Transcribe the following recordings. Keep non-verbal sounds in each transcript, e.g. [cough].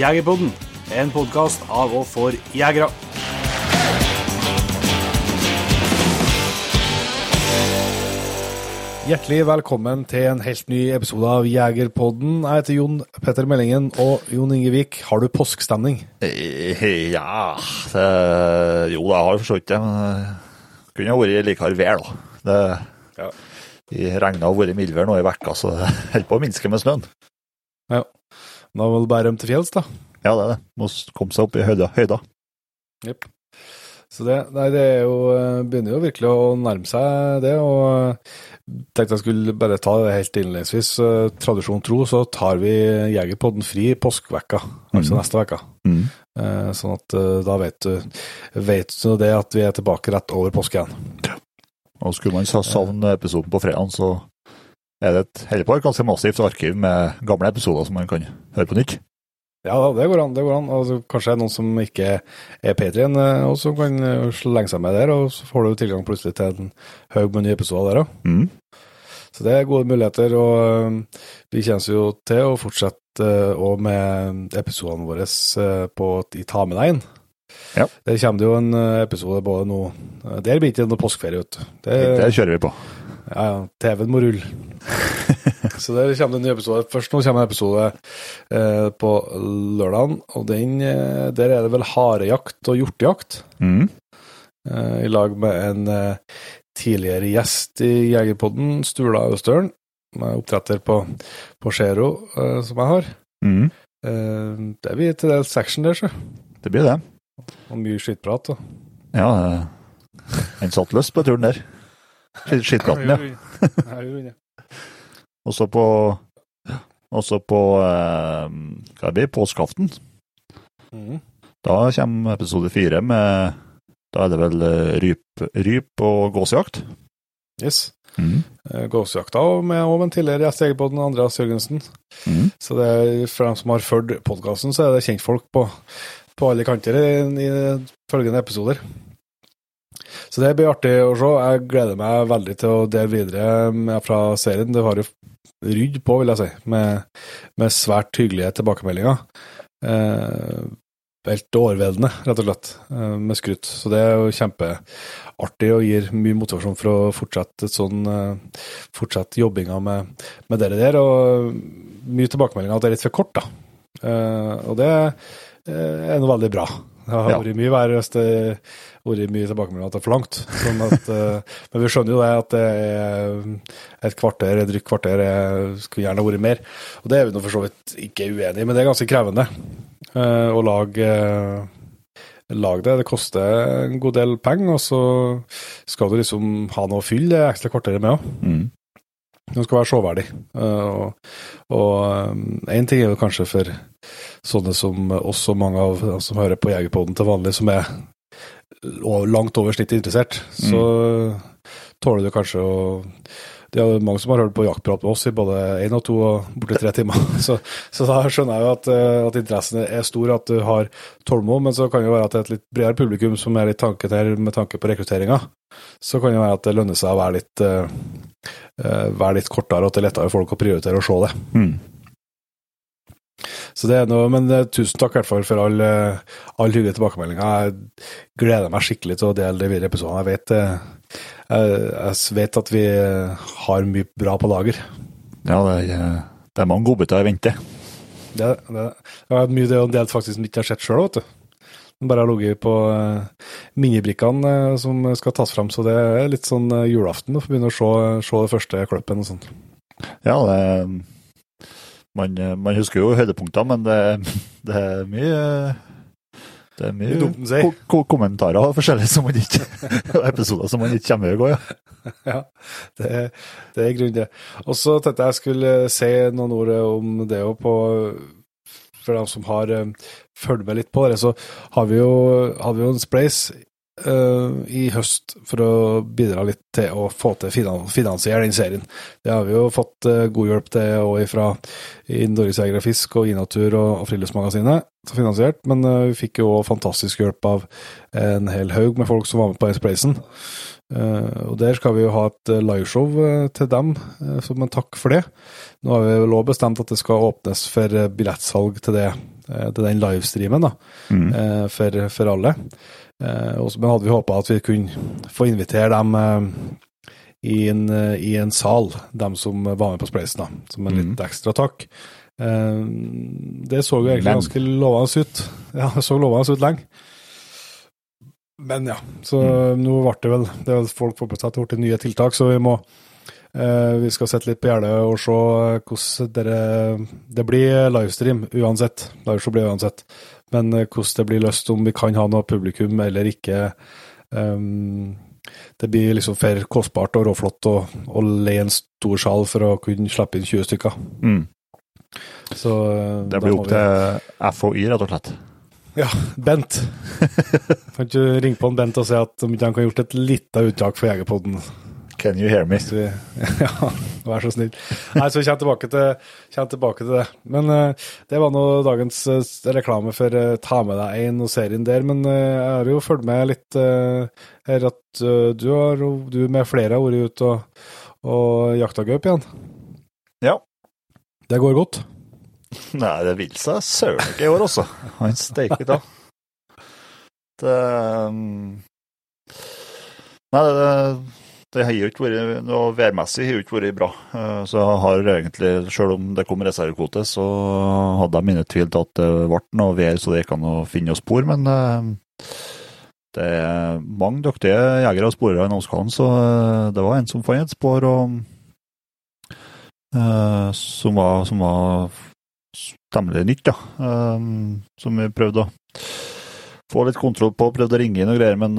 Jegerpodden, en podkast av og for jegere. Hjertelig velkommen til en helt ny episode av Jegerpodden. Jeg heter Jon Petter Meldingen, og Jon Ingevik, har du påskestemning? Eh, Ja det, Jo, jeg har for så vidt det. Men det kunne ha vært likere vær, da. Det, Ja. I regna og vært mildvær nå i vekka, så det holder på å minske med snøen. Ja. Da må du bare rømme til fjells, da. Ja, det er det. Må komme seg opp i høyda. høyda. Yep. Så det, nei, det er jo, eh, begynner jo virkelig å nærme seg det, og jeg tenkte jeg skulle bare ta det helt innledningsvis. Eh, Tradisjon tro, så tar vi Jegerpodden fri påskevekka, altså mm. neste vekka. Mm. Eh, Sånn at eh, da vet du, vet du det at vi er tilbake rett over påske igjen. Og skulle man sa- savne episoden på fredag, så er det et holder på et ganske massivt arkiv med gamle episoder som man kan høre på nytt. Ja, det går an. det går an. Altså, kanskje det er noen som ikke er Patrion, og som kan eh, slenge seg med der, og så får du tilgang plutselig til en haug med nye episoder der òg. Mm. Så det er gode muligheter, og vi kommer jo til å fortsette òg med episodene våre på, i Ta med deg inn. Ja. Der kommer det jo en episode både nå Der blir det ikke noe påskeferie, vet du. Det, Det kjører vi på. Ja, ja, TV-en må rulle. [laughs] Så der kommer det en ny episode. Først nå kommer en episode eh, på lørdagen, og den, der er det vel harejakt og hjortejakt. Mm. eh, I lag med en eh, tidligere gjest i Jegerpodden, Stula Østølen, som er oppdretter på, på Skjero, eh, som jeg har. Mm. Eh, det blir til dels section der, så. Det blir det. Og mye skittprat. Ja, En han satt løst på turen der. Skitt- Skittpraten, ja. Også på også på eh, hva blir påskeaften. Mhm. Da kommer episode fire med Da er det vel eh, ryp, ryp og gåsejakt. Yes. Mm. Eh, Gåsejakta med, òg en tidligere gjest i Egerpodden, Andreas Jørgensen. Mm. Så det er, for dem som har fulgt podkasten, så er det kjentfolk på, på alle kanter i, i følgende episoder. Så det blir artig å se. Jeg gleder meg veldig til å dele videre med fra serien. Det har jo rydd på, vil jeg si, med, med svært hyggelige tilbakemeldinger. Eh, helt overveldende, rett og slett, eh, med skryt. Så det er jo kjempeartig og gir mye motivasjon for å fortsette et sånn eh, fortsette jobbinga med, med dere der. Og mye tilbakemeldinger at det er litt for kort, da. Eh, og det er noe veldig bra. Det har Ja. vært mye verre hvis det vært mye tilbakemeldinger at det er for langt. Sånn at, eh, [laughs] men vi skjønner jo det at det et kvarter, et drygt kvarter, jeg skulle gjerne vært mer. Og det er vi nå for så vidt ikke uenig i, men det er ganske krevende eh, å lage lage det. Det koster en god del penger, og så skal du liksom ha noe å fylle det ekstra kvarteret med òg. Mm. Den skal være severdig. Og én ting er jo kanskje for sånne som oss og mange av dem som hører på Jegerpoden til vanlig, som er langt over snittet interessert, så tåler du kanskje å det er jo mange som har hørt på jaktprat med oss i både én og to og borti tre timer. [laughs] Så, så da skjønner jeg jo at, eh, at interessen er stor, at du har tålmodighet. Men så kan det være at det er et litt bredere publikum som er litt tanken her med tanke på rekrutteringa. Så kan det være at det lønner seg å være litt, eh, være litt kortere, og at det er lettere for folk å prioritere å se det. Mm. Så det er noe, Men eh, tusen takk i hvert fall for alle all hyggelige tilbakemeldinger. Jeg gleder meg skikkelig til å dele de videre episodene. Jeg vet, eh, jeg, jeg vet at vi eh, har mye bra på lager. Ja, det er, eh, det er mange godbiter i vente. Det, det, det har vært mye det å dele faktisk som ikke har sett sjøl, vet du. Den Bare har ligget på minibrikkene eh, som skal tas fram, så det er litt sånn eh, julaften å begynne å se, se det første kløppen og sånn. Ja, det man, eh, man husker jo høydepunkter, men det, det er mye det er mye si. ko ko kommentarer og forskjellig som man ikke, episoder som man ikke kommer går, ja. Ja, det, det er grunn til det. Og så tenkte jeg skulle si noen ord om det òg For dem som har uh, fulgt med litt på det, så har vi jo, har vi jo en spleis eh, i høst for å bidra litt til å få til finan finansiere den serien. Det har vi jo fått uh, god hjelp til òg fra i og Fisk og Inatur og, og Friluftsmagasinet finansiert, men uh, vi fikk jo òg fantastisk hjelp av en hel haug med folk som var med på spleisen. Og der skal vi jo ha et liveshow til dem, som en takk for det. Nå har vi vel òg bestemt at det skal åpnes for billettsalg til det, til den livestreamen, da, Mm. for, for alle. Eh, men hadde vi håpa at vi kunne få invitere dem eh, i, en, eh, i en sal, dem som var med på Spleisen, da, som en mm. litt ekstra takk. Det så jo egentlig ganske lovende ut. [laughs] Ja, det så lovende ut lenge. Men ja, så nå ble det vel Det er vel folk på seg ble nye tiltak, så vi må eh, Vi skal sitte litt på gjerdet og se hvordan dere Det blir livestream uansett. Liveshow blir uansett. Men eh, hvordan det blir løst, om vi kan ha noe publikum eller ikke. Um, det blir liksom for kostbart og råflott å, å leie en stor sal for å kunne slippe inn 20 stykker. Mm. Så eh, Det blir opp vi- til FHI, rett og slett. Ja, Bent. [laughs] Kan ikke ringe på en Bent og si at om ikke han kan gjort et lite uttak for Jegerpodden? Can you hear me? [laughs] Ja, vær så snill. Nei, så kjenn tilbake til, tilbake til det. Men eh, det var nå dagens eh, reklame for eh, ta med deg en og serien der. Men jeg har jo fulgt med litt her at du har du med flere har vært ute og, og jakta gaup igjen. Ja. Det går godt. Nei, det vil seg søren ikke i år, også. Han steiker da. Det um, Nei, det, det har jo ikke vært noe værmessig har jo ikke vært bra. Eh, Så jeg har egentlig, selv om det kom reservekvote, så hadde jeg mine tvil til at det ble noe vær så det gikk an å finne noe spor, men eh, det er mange dyktige jegere og sporere i Namskallen, så eh, det var en som fant et spor og som var, som var temmelig nytt, da. Som vi prøvde å få litt kontroll på. Prøvde å ringe inn og greier, men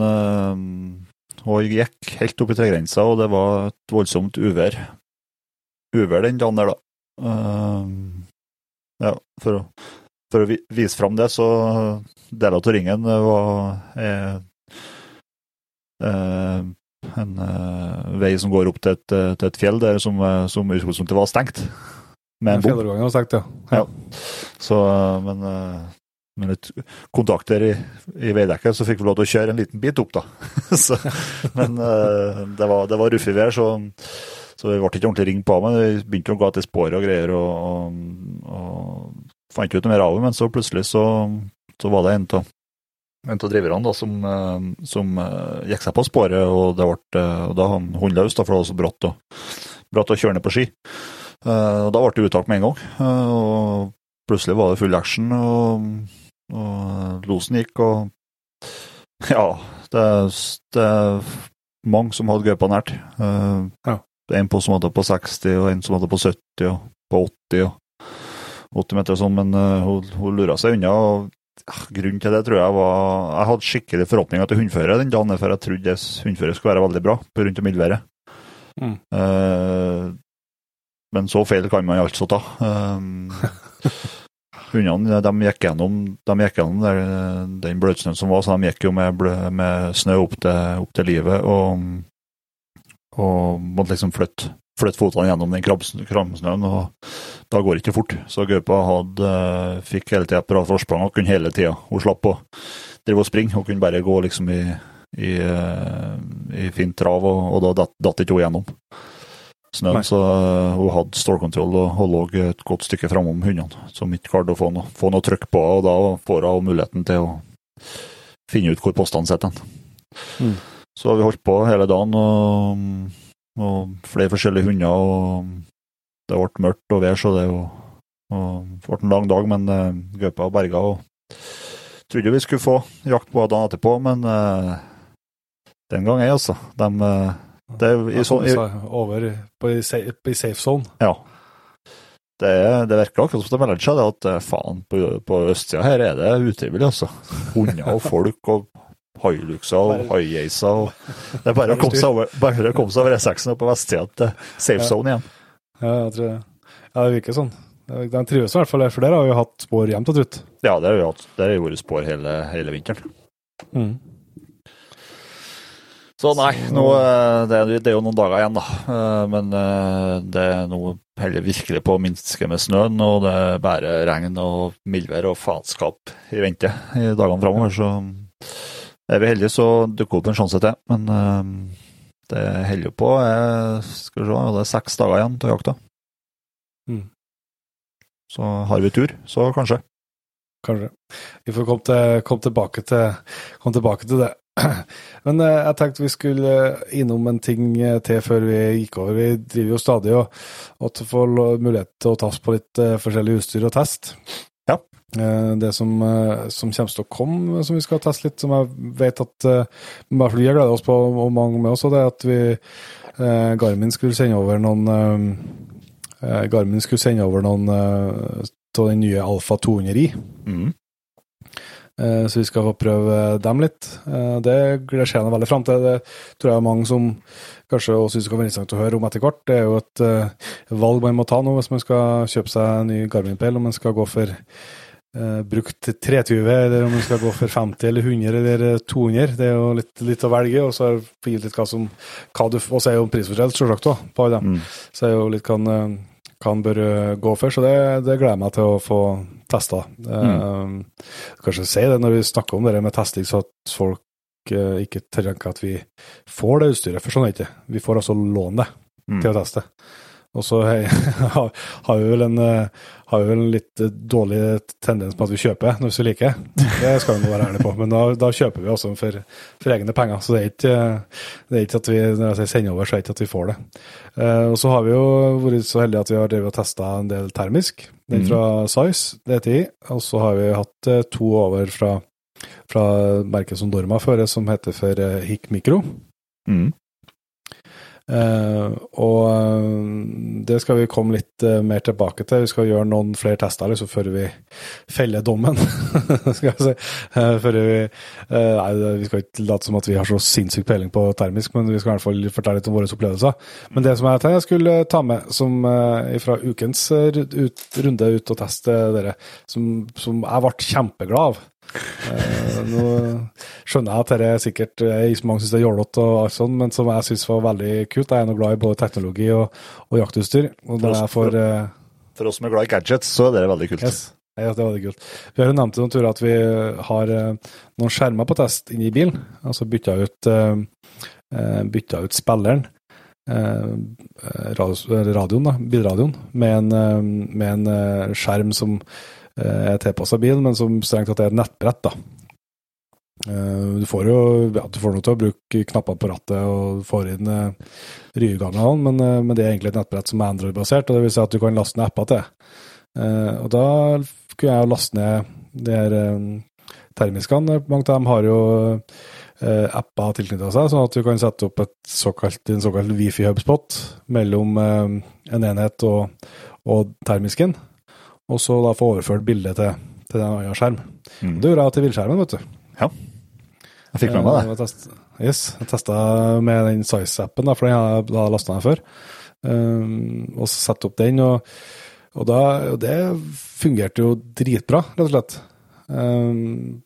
og gikk helt opp i tregrensa, og det var et voldsomt uvær. Uvær den dagen der, da. Uh, ja, for å, for å vise fram det, så deler av ringen var eh, eh, en eh, vei som går opp til et, eh, til et fjell der som, eh, som utgangspunktet var stengt. Med en bom. Var stengt, sagt, ja. Ja. Så, men litt kontakter i, i veidekket, så fikk vi lov til å kjøre en liten bit opp, da. [laughs] så, men eh, det var, var ruffig vær, så, så vi ble ikke ordentlig ringt på, men vi begynte å gå etter sporet og greier, og, og, og fant ut mer av det, men så plutselig så, så var det en av en av driverne da, som, eh, som eh, gikk seg på sporet, og, det ble, og da han håndløs, da, for det var så bratt, og, bratt å kjøre ned på ski. Og da ble det uttak med en gang. og plutselig var det full action, og, og losen gikk, og ja, det, det er mange som hadde gaupa nært. Uh, Ja. Er en på som hadde på 60, og en som hadde på 70, og på 80, og 80 meter og sånn, men uh, hun, hun lura seg unna. og ja, Grunnen til det tror jeg var Jeg hadde skikkelig forhåpninger til hundføret den dagen, for jeg trodde det hundføret skulle være veldig bra av mildværet. Mm. Uh, men så feil kan man altså ta. Um, [laughs] Hundene de gikk gjennom, de gikk gjennom der, den bløtsnøen som var, så de gikk jo med, med snø opp til, opp til livet og, og måtte liksom flytte, flytte fotene gjennom den kramsnøen. og Da går det ikke fort. Så gaupa hadde, fikk hele tida et bra forsprang og kunne hele tida. Hun slapp å drive og springe, hun kunne bare gå liksom i, i, eh, i fint trav, og, og da datt ikke hun gjennom snøen, så uh, hun hadde stålkontroll og, hun lå et godt stykke framom hundene, som ikke klarte å få noe, få noe trykk på, og da får hun muligheten til å finne ut hvor postene sitter. Mm. Så vi holdt på hele dagen, og, og flere forskjellige hunder, og det ble mørkt og vær, så det jo, og det ble en lang dag, men uh, gaupa og berga, og trodde vi skulle få jakt på henne etterpå, men uh, den gang er altså. De, uh, det er i sånn, i, Over på i safe, zone. ja. Det, det virker akkurat som det melder seg det at eh, faen, på, på østsida her er det utrivelig, altså. Hunder og folk og hailuxa og haigeiser. og Det er bare å komme seg over, bare å komme seg over E6-en og på vestsida til safe zone igjen. Ja, jeg tror det. Ja, det virker sånn. Den trives i hvert fall, for der har vi hatt spor jevnt og trutt. Ja, det har jo hatt- Der har vært spor hele, hele vinteren. Mm. Så nei, nå, eh, det, er, det jo noen dager igjen, da. Eh, Men eh, det er nå heller virkelig på å minske med snøen, og det er bare regn og mildvær og faenskap i vente i dagene framover. Så er vi heldige, så dukker opp en sjanse til. Men Det holder jo på. Jeg, skal vi se, det er seks dager igjen til jakta. Mm. Så har vi tur, så kanskje. Kanskje. Vi får komme, til, komme, tilbake, til, komme tilbake til det. [clears throat] Men eh, jeg tenkte vi skulle innom en ting til før vi gikk over. Vi driver jo stadig og, og får mulighet til å taste på litt forskjellig utstyr og test. Ja. Det som, som, kommer til å komme, som vi skal teste litt, som jeg vet at i hvert fall vi gleda oss på, og mange med oss, og det er at vi Garmin skulle sende over noen Garmin skulle sende over noen av den nye Alfa 200i. Mm. Eh, så vi skal få prøve dem litt. Eh, det gleder jeg veldig fram til. Det tror jeg er mange som kanskje også syns det kan være interessant å høre om etter hvert. Det er jo et uh, valg man må ta nå hvis man skal kjøpe seg en ny Garmin-peil, om man skal gå for uh, brukt 320, eller om man skal gå for 50 eller 100 eller 200. Det er jo litt, litt å velge, og så er det litt hva som hva du, Og så er jo prisforskjell, selvsagt, på alle dem. Mm. Så er jo litt hva man bør eh, gå for. Så det, det, gleder jeg meg til å få testa. Mm. Uh, kanskje si det når vi snakker om det med testing, så at folk uh, ikke tenker at vi får det utstyret. For sånn er det ikke. Vi får altså låne det mm. til å teste. Og så [laughs] har vi vel en, eh, har vi vel en litt dårlig tendens på at vi kjøper når vi liker. Det skal vi være ærlige på. Men da, da, kjøper vi også for, for, egne penger. Så det er ikke, det er ikke at vi når jeg sender over, så er det ikke at vi får det. Eh, og så har vi jo vært så heldige at vi har drevet og testa en del termisk. Den fra Size, DTI. Og så har vi hatt eh, to over fra, fra merket som Dorma fører, som heter for Hik Mikro. Mm. Uh, og uh, det skal vi komme litt uh, mer tilbake til. Vi skal gjøre noen flere tester liksom, før vi feller dommen, [laughs] skal jeg si. før vi Nei, vi skal ikke late som at vi har så sinnssyk peiling på termisk, men vi skal i hvert fall fortelle litt om våre opplevelser. Men det som jeg tenkte jeg skulle ta med som fra ukens ut, runde ut og teste dere, som, som jeg ble kjempeglad av. Uh, nå skjønner jeg at dette sikkert er mange syns er jålete, sånt, men som jeg syns var veldig kult. Jeg er nå glad i både teknologi og, og jaktutstyr. Og for, oss, for, uh, for, oss som er glad i gadgets, så er det veldig kult. Yes. Ja, det var det kult. Vi har jo nevnt noen turer at vi har noen skjermer på test inni bilen. Altså bytta ut, bytta ut spilleren. radioen, da, bilradioen, med en, med en skjerm som er tilpassa bilen, men som strengt tatt er et nettbrett. da. Eh, du får jo ja, du får noe til å bruke knapper på rattet og får inn eh, ryegangene, men, uh, men det er egentlig et nettbrett som er Android-basert, og det vil si at du kan laste ned apper til. Og da kunne jeg jo laste ned de her termiskene. Mange av dem har jo apper tilknytta seg, sånn at du kan sette opp et såkalt, en såkalt wifi-hubspot mellom en enhet og, og termisken og så da få overført bildet til, til den andre skjerm. Mm. Det gjorde jeg til villskjermen, vet du. Ja. Jeg fikk med meg det. Jeg test, yes, jeg testa med den Size-appen, for den har jeg lasta ned før. Um, og så sette opp den, og, og, da, og, det fungerte jo dritbra, rett og slett. Um,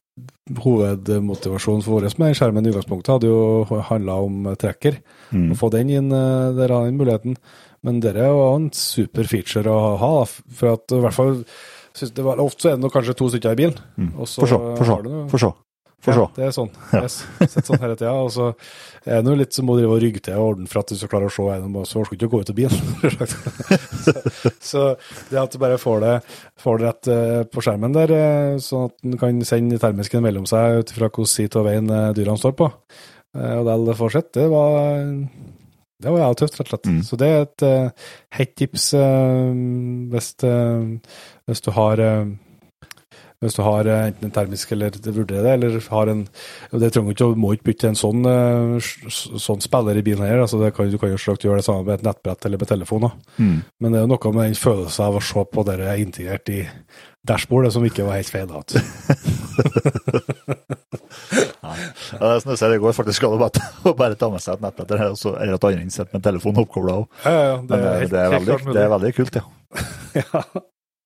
hovedmotivasjonen for vår med den skjermen i utgangspunktet hadde jo handla om trekker. Mm. Å få den inn eh, der den muligheten. Men det er jo en super feature å ha, for at i hvert fall det var, Ofte er det kanskje to stykker i bilen. Mm. Få se, få se. Ja, det er sånn. [laughs] Ja. har Sett sånn hele tida. Og så er det litt som å drive og rygge til og ordne for at du skal klare å se gjennom, så orker du ikke å gå ut av bilen. [laughs] [laughs] så, så, det at du bare får det, får det rett eh, på skjermen der, eh, sånn at den kan sende termisken mellom seg ut fra hvilken side av veien eh, dyrene står på, og det får sett, det var det var jævlig tøft, rett og slett. Mm. Så det er et uh, hett tips uh, hvis, uh, hvis, du har hvis du har enten en termisk eller vurderer det, eller har en Det trenger ikke må ikke bytte en sånn, sånn spiller i bilen her. Altså kan, du kan jo selvsagt gjøre det samme med et nettbrett eller med telefon. Mm. Men det er noe med den følelsen av å se på det integrert i dashbordet som ikke var helt feil. [laughs] Ja, det er som du sier, det går faktisk an å [laughs] bare, ta med seg et nettbrett eller et annet innsett med telefonen oppkobla òg. Ja, ja, det, er, helt, det, er veldig, det er veldig kult, ja. [laughs] ja.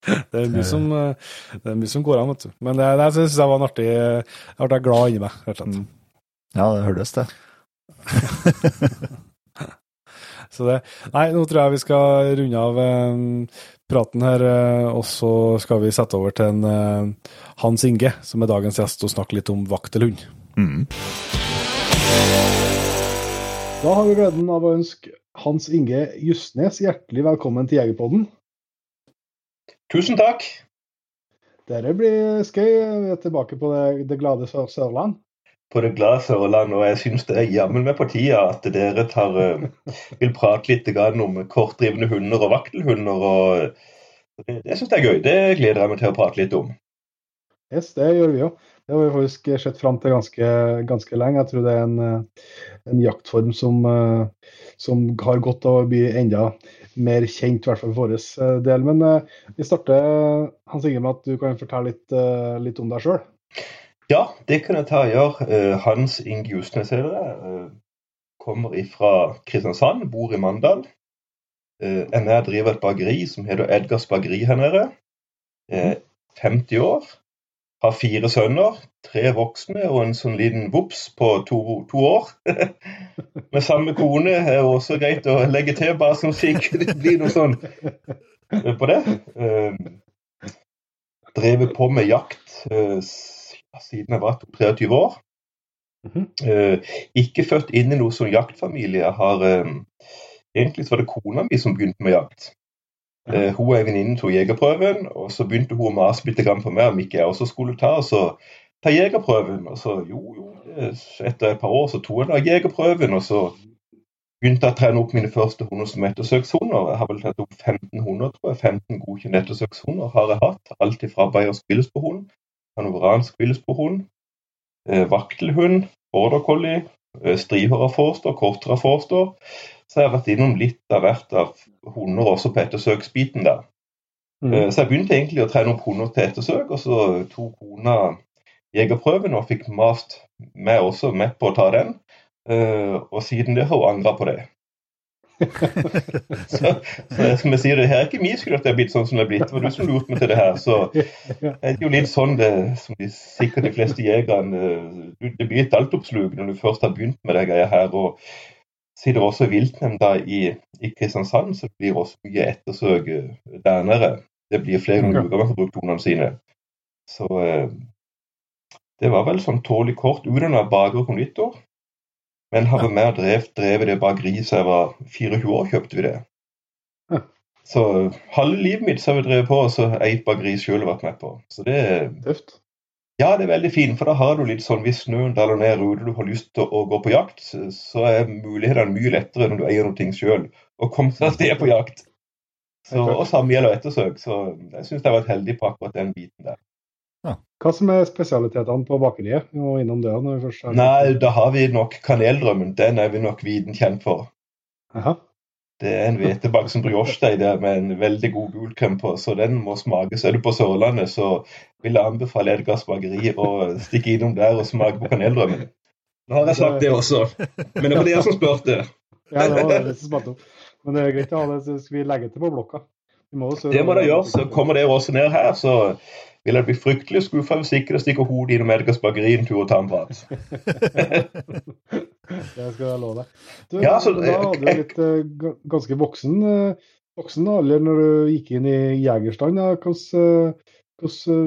Det er, mye som, det er mye som går an, vet du. Men det, det syns jeg var en artig Jeg ble glad inni meg, rett og slett. Mm. Ja, det hørtes det. Så det Nei, nå tror jeg vi skal runde av um, praten her, uh, og så skal vi sette over til en uh, Hans Inge, som er dagens gjest, og snakke litt om vaktelhund. Mm. Da har vi gleden av å ønske Hans Inge Justnes hjertelig velkommen til Jegerpodden. Tusen takk. Dette blir skøy. Vi er tilbake på det, det glade Sør Sørland. På det glade Sørlandet, og jeg syns det er jammen med på tida at dere tar, uh, vil prate litt om kortdrivende hunder og vaktelhunder. og Det, det syns jeg er gøy. Det gleder jeg meg til å prate litt om. Yes, det gjør vi òg. Det har vi faktisk sett fram til ganske, ganske, lenge. Jeg tror det er en, en jaktform som, som, har godt av å bli enda mer kjent, i hvert fall for vår eh, del. Men eh, vi starter Hans Inge, med at du kan fortelle litt, eh, litt om deg sjøl. Ja, det kan jeg ta og gjøre. Hans Inge Justnes heter det. Kommer fra Kristiansand, bor i Mandal. Jeg er med og driver et bakeri som heter Edgars bakeri her nede. 50 år. Har fire sønner, tre voksne og en sånn liten vops på to, to år. [laughs] Med samme kone er også greit å legge til, bare som det blir noe sånn på det. Drevet på med jakt siden jeg var 23 år. Uh, ikke født inn i noen sånn jaktfamilie. Har, egentlig så var det kona mi som begynte med jakt. Uh, hun og venninnen tok jegerprøven, og så begynte hun å mase litt på meg om ikke jeg også skulle ta, så, ta jegerprøven. Og så jo, jo, etter et par år så tok jeg da jegerprøven, og så begynte jeg å trene opp mine første hunder som ettersøkshunder. Jeg har vel tatt opp 15 hunder, tror jeg. 15 godkjente ettersøkshunder har jeg hatt. Alt fra bayersk villsbehund, hanoveransk villsporhund, eh, vaktelhund, border collie, eh, strihåra forster, korthåra forster. Så jeg har vært innom litt av hvert av hunder også på ettersøksbiten der. Mm. Eh, så jeg begynte egentlig å trene opp hunder til ettersøk, og så tok kona jegerprøven og fikk mast meg også med på å ta den. Eh, og siden det har hun angra på det. [laughs] så, så som jeg sier, det her er ikke min skyld at det er blitt sånn som det er blitt. Det var du som lurte meg til det her. Så det er jo litt sånn det, som de, sikkert de fleste jegerne eh, Det blir et altoppslug når du først har begynt med det greia her. og sitter også viltnemnda i, i, Kristiansand, så det blir også mye ettersøk eh, der nede. Det blir flere okay. uker man får brukt hundene sine. Så eh, det var vel sånn tålelig kort utdanna baker og konditor. Men har vi ja. og drevet, det bakeriet siden jeg var 24 år, kjøpte vi det. Ja. Så halve livet mitt så har vi drevet på og så eit bakeri sjøl vært med på. Så det, Tøft. Ja, det er veldig fint, for da har du litt sånn hvis snøen daler ned ute du har lyst til å gå på jakt, så er mulighetene mye lettere når du eier noe sjøl, å komme seg av sted på jakt. Så, og samme gjelder ettersøk, så jeg syns jeg har vært heldig på akkurat den biten der. Hva som er spesialitetene på bakeriet? og innom det når vi først er Nei, da har vi nok kaneldrømmen. Den er vi nok viden kjent for. Aha. Det er en hvetebakst brioche der med en veldig god gulkrem på, så den må smakes. Er du på Sørlandet, så vil jeg anbefale Edgars bakeri å stikke innom der og smake på kaneldrømmen. Nå har jeg sagt det også, men det var dere som spurte. [laughs] ja, det var det som spurte. Men det er greit å ha det, så skal vi legge til på blokka. Må det må dere gjøre, så kommer dere også ned her. så vil jeg bli fryktelig skuffa hvis ikke det stikker hodet innom Edgars bakeri en tur og tar en prat. det skal jeg love deg. Du, ja, så, da hadde du litt uh, ganske voksen, uh, voksen alder når du gikk inn i jegerstand. Hvordan, uh, altså,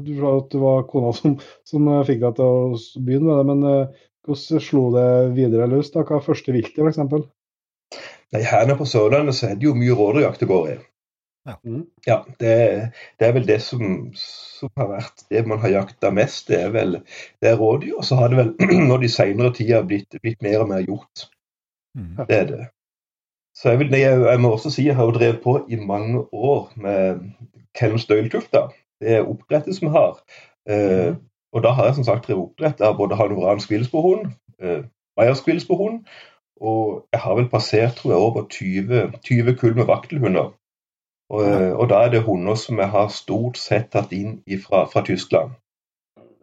du sa at det var kona som, som fikk deg til å begynne med det, men hvordan slo det videre løs? da? Hva er første viltet, f.eks.? Nei, Her nede på Sørlandet så er det jo mye rådyrjakt det går i. Ja, mm. ja det, det, er vel det som, som, har vært det man har jakta mest. Det er vel det er rådyr. Så har det vel [clears throat] nå de senere tida blitt, blitt, mer og mer gjort. Mm. Det er det. Så jeg, vil, jeg, jeg, må også si jeg har jo drevet på i mange år med Kellen Støyltufta. Det er oppdrettet som har. Eh, mm. og da har jeg som sagt drevet oppdrett av både hanoveransk villsbehund, eh, bayersk villsbehund, og jeg har vel passert tror jeg, over 20, 20 kull med vaktelhunder. Og, og, da er det hunder som jeg har stort sett tatt inn fra, fra Tyskland.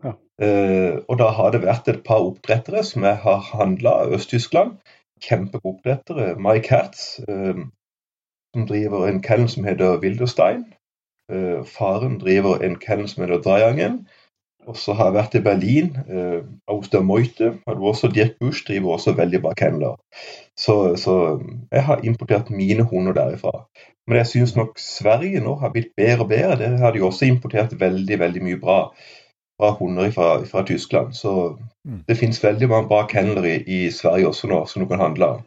Ja. Uh, og da har det vært et par oppdrettere som jeg har handla av Øst-Tyskland. Kjempegode oppdrettere. Mike Hertz, uh, som driver en kennel som heter Wilderstein. Uh, faren driver en kennel som heter Dreiangen. Og så har jeg vært i Berlin. Auster Møyte har du Også Dirk Busch driver også veldig bra kenneler. Så, så, jeg har importert mine hunder derifra. Men jeg syns nok Sverige nå har blitt bedre og bedre. Der har de også importert veldig veldig mye bra. fra hunder fra, fra Tyskland. Så Mm. det finnes veldig mange bra kennelere i, i Sverige også nå, som du kan handle av.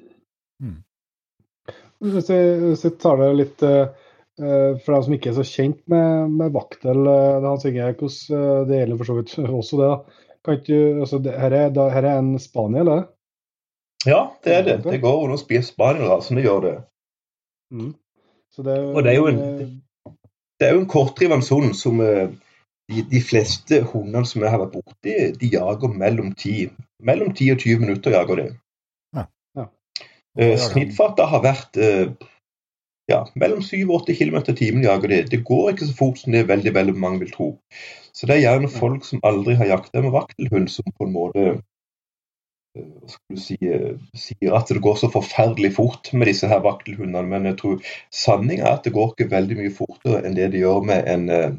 Jeg, hvis jeg tar det litt eh, eh, for dem som ikke er så kjent med, med vaktel, eh, Hans Inge, hvordan eh, det gjelder for så vidt [laughs] også det. da. Kan ikke, altså, det, her, er, da, her er en spaniel, eller? Ja, det er det. Det går under spanielrasen, det gjør det. Mm. Så det, Og det er jo en- eh, Det er jo en kortdrivende hund som eh, de, de fleste hundene som jeg har vært borti, de jager mellom 10, mellom 10 og 20 minutter. jager de. Ja. Ja. Eh, Snittfarta har vært eh, ja, mellom 7 og 8 km i timen. jager de. Det går ikke så fort som det er veldig veldig mange vil tro. Så det er gjerne folk som aldri har jakta med vaktelhund, som på en måte eh, si, eh, sier at det går så forferdelig fort med disse her vaktelhundene. Men jeg tror sanningen er at det går ikke veldig mye fortere enn det det gjør med en eh,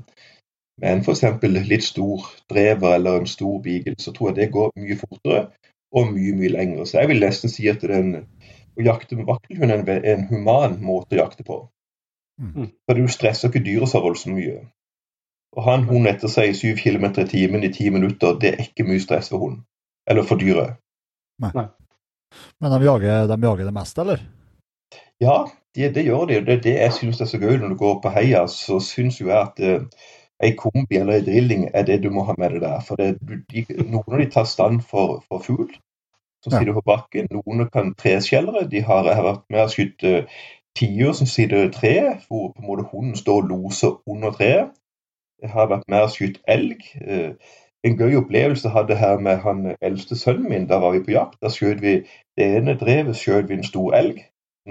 med en f.eks. litt stor drever eller en stor beagle, så tror jeg det går mye fortere og mye mye lengre. Så jeg vil nesten si at den, å jakte med vaktelhund er en, en human måte å jakte på. Mm. For du stresser ikke dyret så voldsomt mye. Å ha en hund etter seg i 7 km i timen i 10 minutter, det er ikke mye stress for hunden. Eller for dyret. Nei. Men de jager, de jager det meste, eller? Ja, det, det gjør de. Det er det jeg syns er så gøy når du går på heia. Så syns jo jeg at eh, ei kombi eller ei drilling er det du må ha med deg der. For det, du, de, noen av de tar stand for, for fugl som sitter på bakken. Noen kan treskjellere. De har, har vært med skutt uh, tiur som sitter i treet, hvor på en måte hunden står og loser under treet. Jeg har vært med og skutt elg. Eh, en gøy opplevelse hadde jeg her med han eldste sønnen min. Da var vi på jakt. Da skjøt vi det ene drevet skjøt vi en stor elg.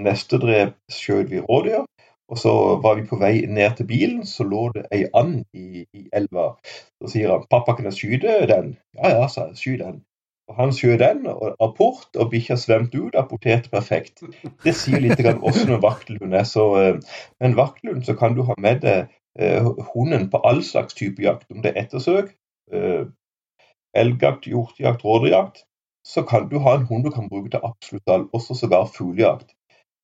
Neste drev skjøt vi rådyr. Og så var vi på vei ned til bilen, så lå det ei and i, i elva. Så sier han 'pappa, kan jeg skyte den?' 'Ja ja', sa jeg. 'Skyt den'. Han skjøt den, og apport, og bikkja svømte ut, apporterte perfekt. Det sier litt også når en vaktelhund er. Så eh, med en vaktelhund så kan du ha med deg eh, hunden på all slags type jakt. Om det er ettersøk, eh, elgjakt, hjortejakt, rådyrjakt, så kan du ha en hund du kan bruke til absolutt alt, også sågar fuglejakt.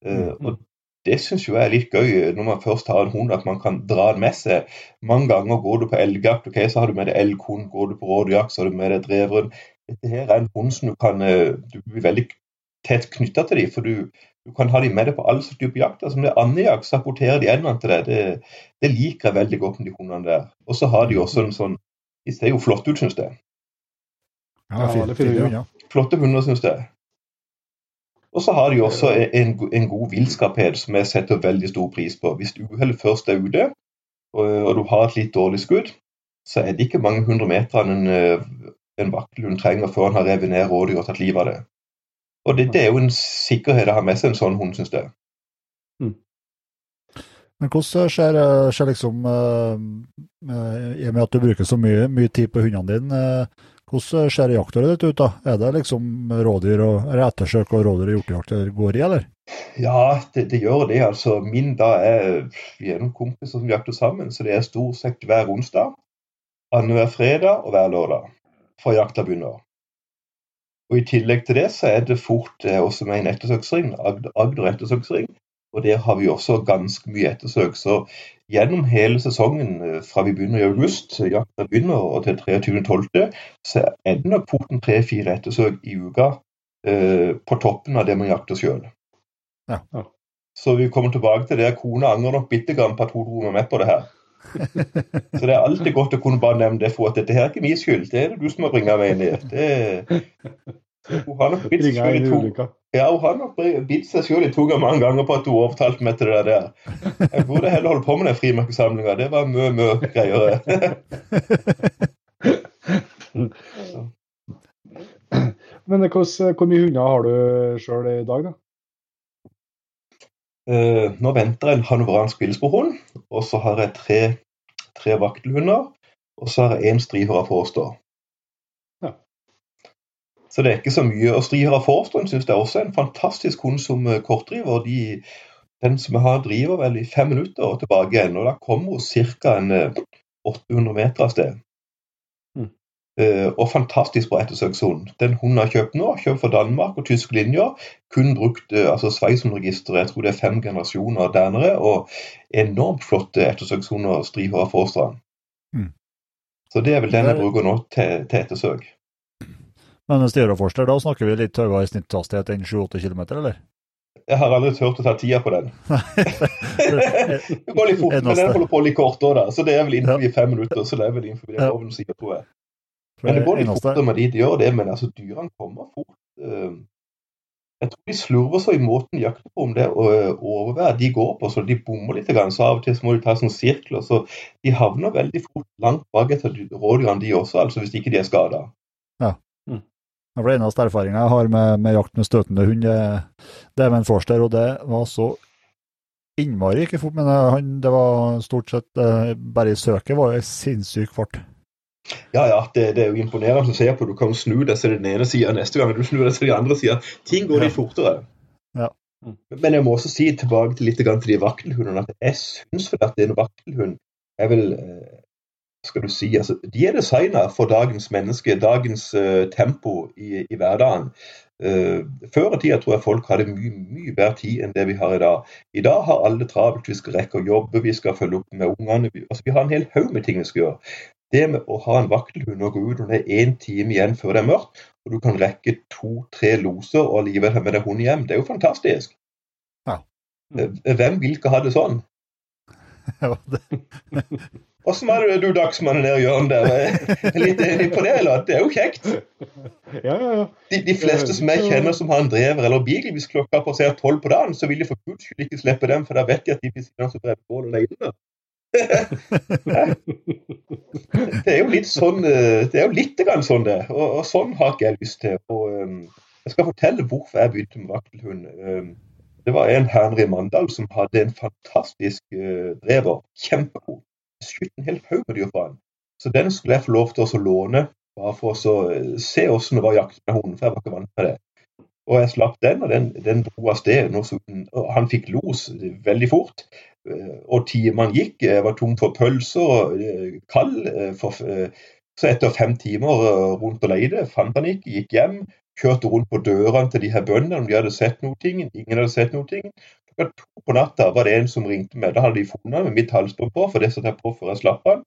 Eh, og det syns jeg er litt gøy eh, når man først har en hund, at man kan dra den med seg. Mange ganger går du på elgjakt, ok, så har du med deg elghund. Går du på rådyrjakt, så har du med deg dreveren. Dette her er en hund som du kan eh, Du blir veldig tett knytta til dem, for du, du kan ha dem med deg på alle slags typer jakter. Som det er andejakt, så rapporterer de endene til deg. Det, det liker jeg veldig godt med de hundene der. Og så har de også en sånn De ser jo flotte ut, syns jeg. Ja, Ja, fint, det fine vi, hunder. Flotte hunder, syns jeg. Og så har de også en, en god villskaphet som jeg setter veldig stor pris på. Hvis uhellet først er ute, og, og du har et litt dårlig skudd, så er det ikke mange hundre meter en, eh, hun trenger før han har revet ned rådyr og tatt livet av det. Og det, det er jo en sikkerhet å ha med seg en sånn hund, syns jeg. Men hvordan skjer, skjer liksom eh, eh, I og med at du bruker så mye, mye tid på hundene dine, uh, hvordan ser jaktåret ditt ut? da? Er det liksom rådyr og ettersøk og rådyr og hjortejakt det går i, eller? Ja, det, det gjør det. altså. Min da er Vi er noen kompiser som jakter sammen, så det er stort sett hver onsdag, annenhver fredag og hver lørdag fra jakta begynner. Og I tillegg til det så er det fort eh, også med en ettersøksring, Agder, ettersøksring. Og der har vi også ganske mye ettersøk. Så gjennom hele sesongen, eh, fra vi begynner i august, jakta begynner, og til 23.12., så er det nok fort en tre-fire ettersøk i uka eh, på toppen av det man jakter sjøl. Ja. Ja. Så vi kommer tilbake til det. Kona angrer nok bitte grann på at hun dro meg med på det her. [laughs] Så det er alltid godt å kunne bare nevne det for at dette her er ikke min skyld. Det er det du som har bringe meg i. Det... Hun har nok bitt seg sjøl i tunga mange ganger på at hun overtalte meg til det der. Jeg burde heller holde på med den frimerkesamlinga. Det var mye, mye greiere. [laughs] Men hvordan, hvor mye hunder har du sjøl i dag, da? Eh, nå venter en hanoveransk villsporhund, og så har jeg tre, tre vaktelhunder. Og så har jeg én strihøra forstå. Ja. Så det er ikke så mye. Og strihøra forstå syns jeg også er en fantastisk hund som eh, kortdriver. De, den som jeg har, driver vel i fem minutter og tilbake igjen. Og da kommer hun ca. eh, 800 meter av sted. Eh, og fantastisk bra ettersøkshund. Den hunden jeg har kjøpt nå, kjøpt fra Danmark og tyske linjer. Kun brukt eh, altså Sveitson-registeret, jeg tror det er fem generasjoner der nede. Og enormt flotte ettersøkshunder, strihører forstrand. Mm. Så det er vel den jeg bruker nå til, til ettersøk. Men styreforster, da snakker vi litt høyere snitthastighet enn 7-8 km, eller? Jeg har aldri turt å ta tida på den. [laughs] det går litt fort, men den holder på litt kort òg, da. Så det er vel innenfor ja. fem minutter. Så det er vel innenfor det loven sier, tror jeg. Men det går litt fortere med de de gjør det, men altså, dyrene kommer fort. Uh, jeg tror de slurver så i måten de jakter på om det å overvære. de går på, så de bommer litt. Så av og til må de ta sånn sirkel. Så de havner veldig fort langt bak etter rådyrene, de også, altså hvis ikke de er skada. Ja. Mm. Det eneste erfaringa jeg har med, med, jakt med støtende hund, det, det er med en forster, og det var så innmari ikke fort. Men han, det var stort sett eh, bare i søket var det sinnssyk fart. Ja, ja, det, det, er jo imponerende å se på. Du kan snu deg til den ene sida neste gang, du snur deg til den andre sida. Ting går litt fortere. Ja. Men jeg må også si tilbake til litt til de vaktelhundene at jeg syns at en vaktelhund er vel eh, skal du si, altså, De er designa for dagens menneske, dagens uh, tempo i, i hverdagen. Uh, før i tida tror jeg folk hadde mye mye bedre tid enn det vi har i dag. I dag har alle travelt. Vi skal rekke å jobbe, vi skal følge opp med ungene. Vi, altså, vi har en hel haug med ting vi skal gjøre. Det med å ha en vaktelhund og gå ut når det er én time igjen før det er mørkt, og du kan rekke to-tre loser og allikevel ha med deg hund hjem, det er jo fantastisk. Ja. Mm. Hvem vil ikke ha det sånn? [laughs] [laughs] Åssen var det du dagsmannen der Jørn der? Er litt enig på det, eller? Det er jo kjekt. Ja, ja, ja. De, de, fleste som jeg kjenner som har en drever eller bil, hvis klokka passerer tolv på dagen, så vil de for guds skyld ikke slippe dem, for da vet de at de blir sittende og brenne bål det er jo litt sånn eh, Det er jo litt grann sånn det. Og, og, sånn har ikke jeg lyst til. Og, um, jeg skal fortelle hvorfor jeg begynte med vaktelhund. Um, det var en Henry Mandal som hadde en fantastisk uh, drever. Kjempegod. Skjøt en hel haug med dyr fra han. Så den skulle jeg få lov til å låne, bare for å se åssen det var å jakte med hunden, for jeg var ikke vant med det. Og jeg slapp den, og den, den dro av sted. Han fikk los veldig fort. Eh, og timene gikk. Jeg var tom for pølser og eh, kald. Eh, for, så etter fem timer rundt og leide, fant han ikke, gikk hjem. Kjørte rundt på dørene til de her bøndene om de hadde sett noe. Ingen hadde sett noe. Klokka to på natta var det en som ringte meg. Da hadde de funnet med mitt halsbånd på, for det satte jeg på før jeg slapp han.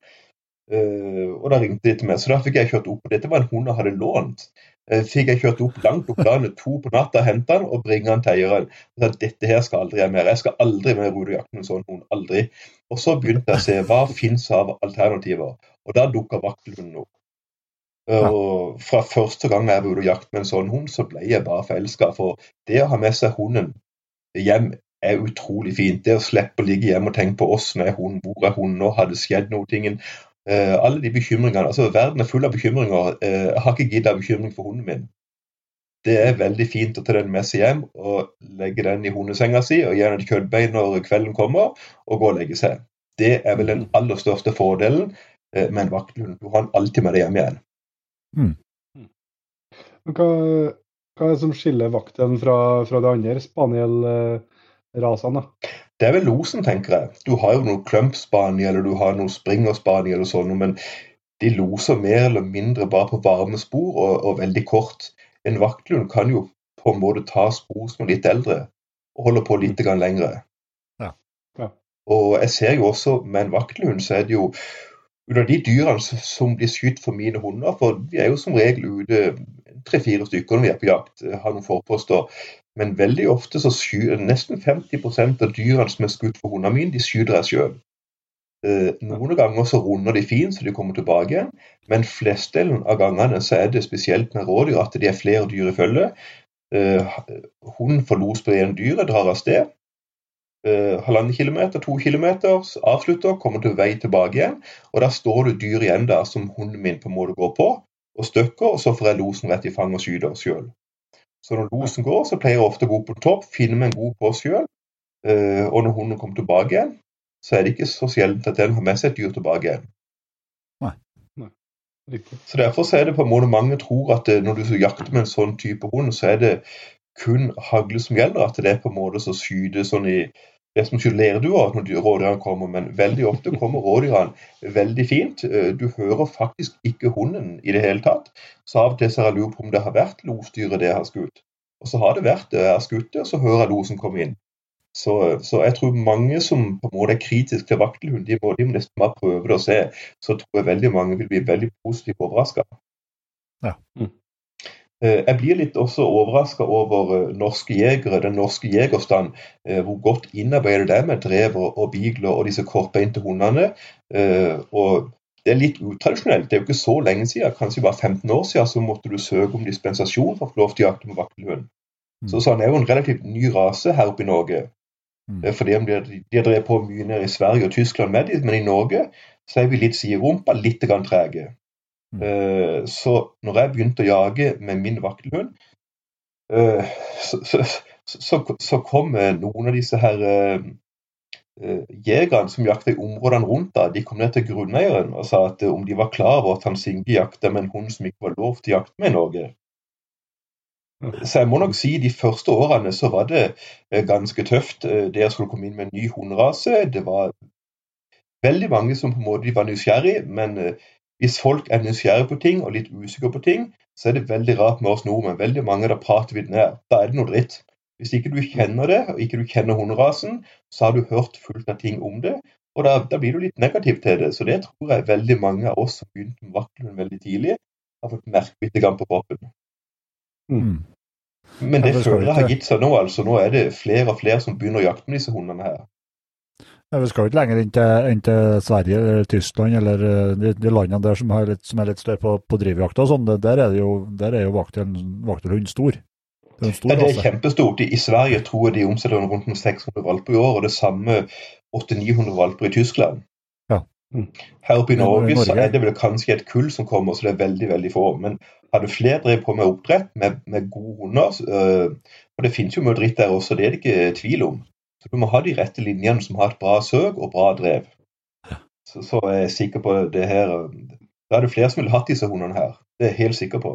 Og da ringte de til meg, så da fikk jeg kjørt opp. Dette var en hund jeg hadde lånt. Fikk jeg kjørt opp langt opp landet to på natta, hente han og bringe han til eieren. Så dette her skal aldri jeg mer. Jeg skal aldri mer rode jakten jakte med sånn hund. Aldri. Og så begynte jeg å se hva fins av alternativer. Og da dukka vaktelhunden opp. Uh, og fra første gang jeg var ute og jakte med en sånn hund, så ble jeg bare forelska. For det å ha med seg hunden hjem er utrolig fint. Det å slippe å ligge hjemme og tenke på åssen er hunden, hvor er hunden nå, har det skjedd noe? Uh, alle de bekymringene, altså Verden er full av bekymringer. Uh, jeg har ikke giddet av bekymring for hunden min. Det er veldig fint å ta den med seg hjem og legge den i hundesenga si og gi den et kjøttbein når kvelden kommer, og gå og legge seg. Det er vel den mm. aller største fordelen uh, med en vakthund. Du har den alltid med deg hjem igjen. Mm. Hva, hva, er det som skiller vakten fra, fra de andre spaniel-rasene? Det er vel losen, tenker jeg. Du har jo noe clump-spaniel, eller du har noe springer-spaniel og sånn, men de loser mer eller mindre bare på varme spor og, og veldig kort. En vaktlund kan jo på en måte ta spor som er litt eldre, og holder på litt grann lengre. Ja. Ja. Og jeg ser jo også med en vaktlund, så er det jo under de dyrene som blir skutt for mine hunder, for vi er jo som regel ute tre-fire stykker når vi er på jakt, har noen forposter. Men veldig ofte så skyter nesten 50% av dyrene som er skutt for hundene mine, de skyter jeg sjøl. Eh, noen ganger så runder de fint så de kommer tilbake igjen, men flestdelen av gangene så er det spesielt med rådyr at det er flere dyr i følge. Eh, hunden får los på en ene dyret, drar av sted. Eh, halvannen kilometer, to kilometer, avslutter, kommer til vei tilbake igjen. Og da står det dyr igjen der som hunden min på en måte går på og støkker, og så får jeg losen rett i fanget og skyter sjøl. Så når losen går, så pleier jeg ofte å gå på topp, finne meg en god på sjøl. Uh, og når hunden kommer tilbake igjen, så er det ikke så sjeldent at den har med seg et dyr tilbake igjen. Nei. Nei. Så Derfor så er det på en måte mange tror at når du jakter med en sånn type hund, så er det kun hagle som gjelder. At det er på en måte så skyter sånn i det som skylder du av når rådyrene kommer, men veldig ofte kommer rådyrene veldig fint. Eh, du hører faktisk ikke hunden i det hele tatt. Så av og til så har jeg lurt på om det har vært losdyret det har skutt. Og så har det vært det jeg har skutt det, og så hører jeg losen komme inn. Så, så, jeg tror mange som på en måte er kritiske til vaktelhund, de må, de må nesten bare prøve det og se. Så tror jeg veldig mange vil bli veldig positivt overraska. Ja. Mm. Eh, jeg blir litt også overraska over eh, norske jegere, den norske jegerstand, eh, hvor godt innarbeidet det er med drever og beagler og disse kortbeinte hundene. Og det er litt utradisjonelt. Det er jo ikke så lenge siden, kanskje bare 15 år siden, så måtte du søke om dispensasjon for å få lov til å jakte med vaktelhund. Mm. Så, så han er jo en relativt ny rase her oppe i Norge. Mm. Fordi de, de har drevet på mye ned i Sverige og Tyskland med dem, men i Norge så er vi litt siderumpa, litt trege. Mm. Uh, så når jeg begynte å jage med min vaktelhund, uh, så, så, så, så, kom noen av disse her jegerne som jakta i områdene rundt da, de kom ned til grunneieren og sa at om de var klar over at han Singe jakta med en hund som ikke var lov til å jakte med i Norge. Så jeg må nok si de første årene så var det eh, ganske tøft. Eh, det å skulle komme inn med en ny hunderase. Det var veldig mange som på en måte var nysgjerrig, men eh, hvis folk er nysgjerrige på ting og litt usikre på ting, så er det veldig rart med oss nordmenn. Veldig mange der prater vi ned. Da er det noe dritt. Hvis ikke du kjenner det, og ikke du kjenner hunderasen, så har du hørt fullt av ting om det, og da, da, blir du litt negativ til det. Så det tror jeg veldig mange av oss som begynte med vaktelhund veldig tidlig, har fått merke litt på kroppen. Mm. mm. Men det, det føler jeg har gitt seg nå. altså. Nå er det flere og flere som begynner å jakte med disse hundene her. Vi skal jo ikke lenger inn til, enn til, Sverige eller Tyskland eller eh, de, de landene der som, litt, som, er litt større på, på drivjakta. sånn. Der er, jo, der er jo vaktelhund stor. Det er, stor ja, det er kjempestort. I, I Sverige tror jeg de omsetter rundt 600 valper i år, og det samme 800-900 valper i Tyskland. Ja. Mm. Her oppe i Norge, Norge, så er det vel kanskje et kull som kommer, så det er veldig veldig få. Men hadde flere drevet på med oppdrett med, med gode hunder øh, Og det finnes jo mye dritt der også, det er det ikke tvil om. Så Du må ha de rette linjene som har et bra søk og bra drev. Så, så er jeg sikker på det her Da er det flere som ville hatt disse hundene her. Det er jeg helt sikker på.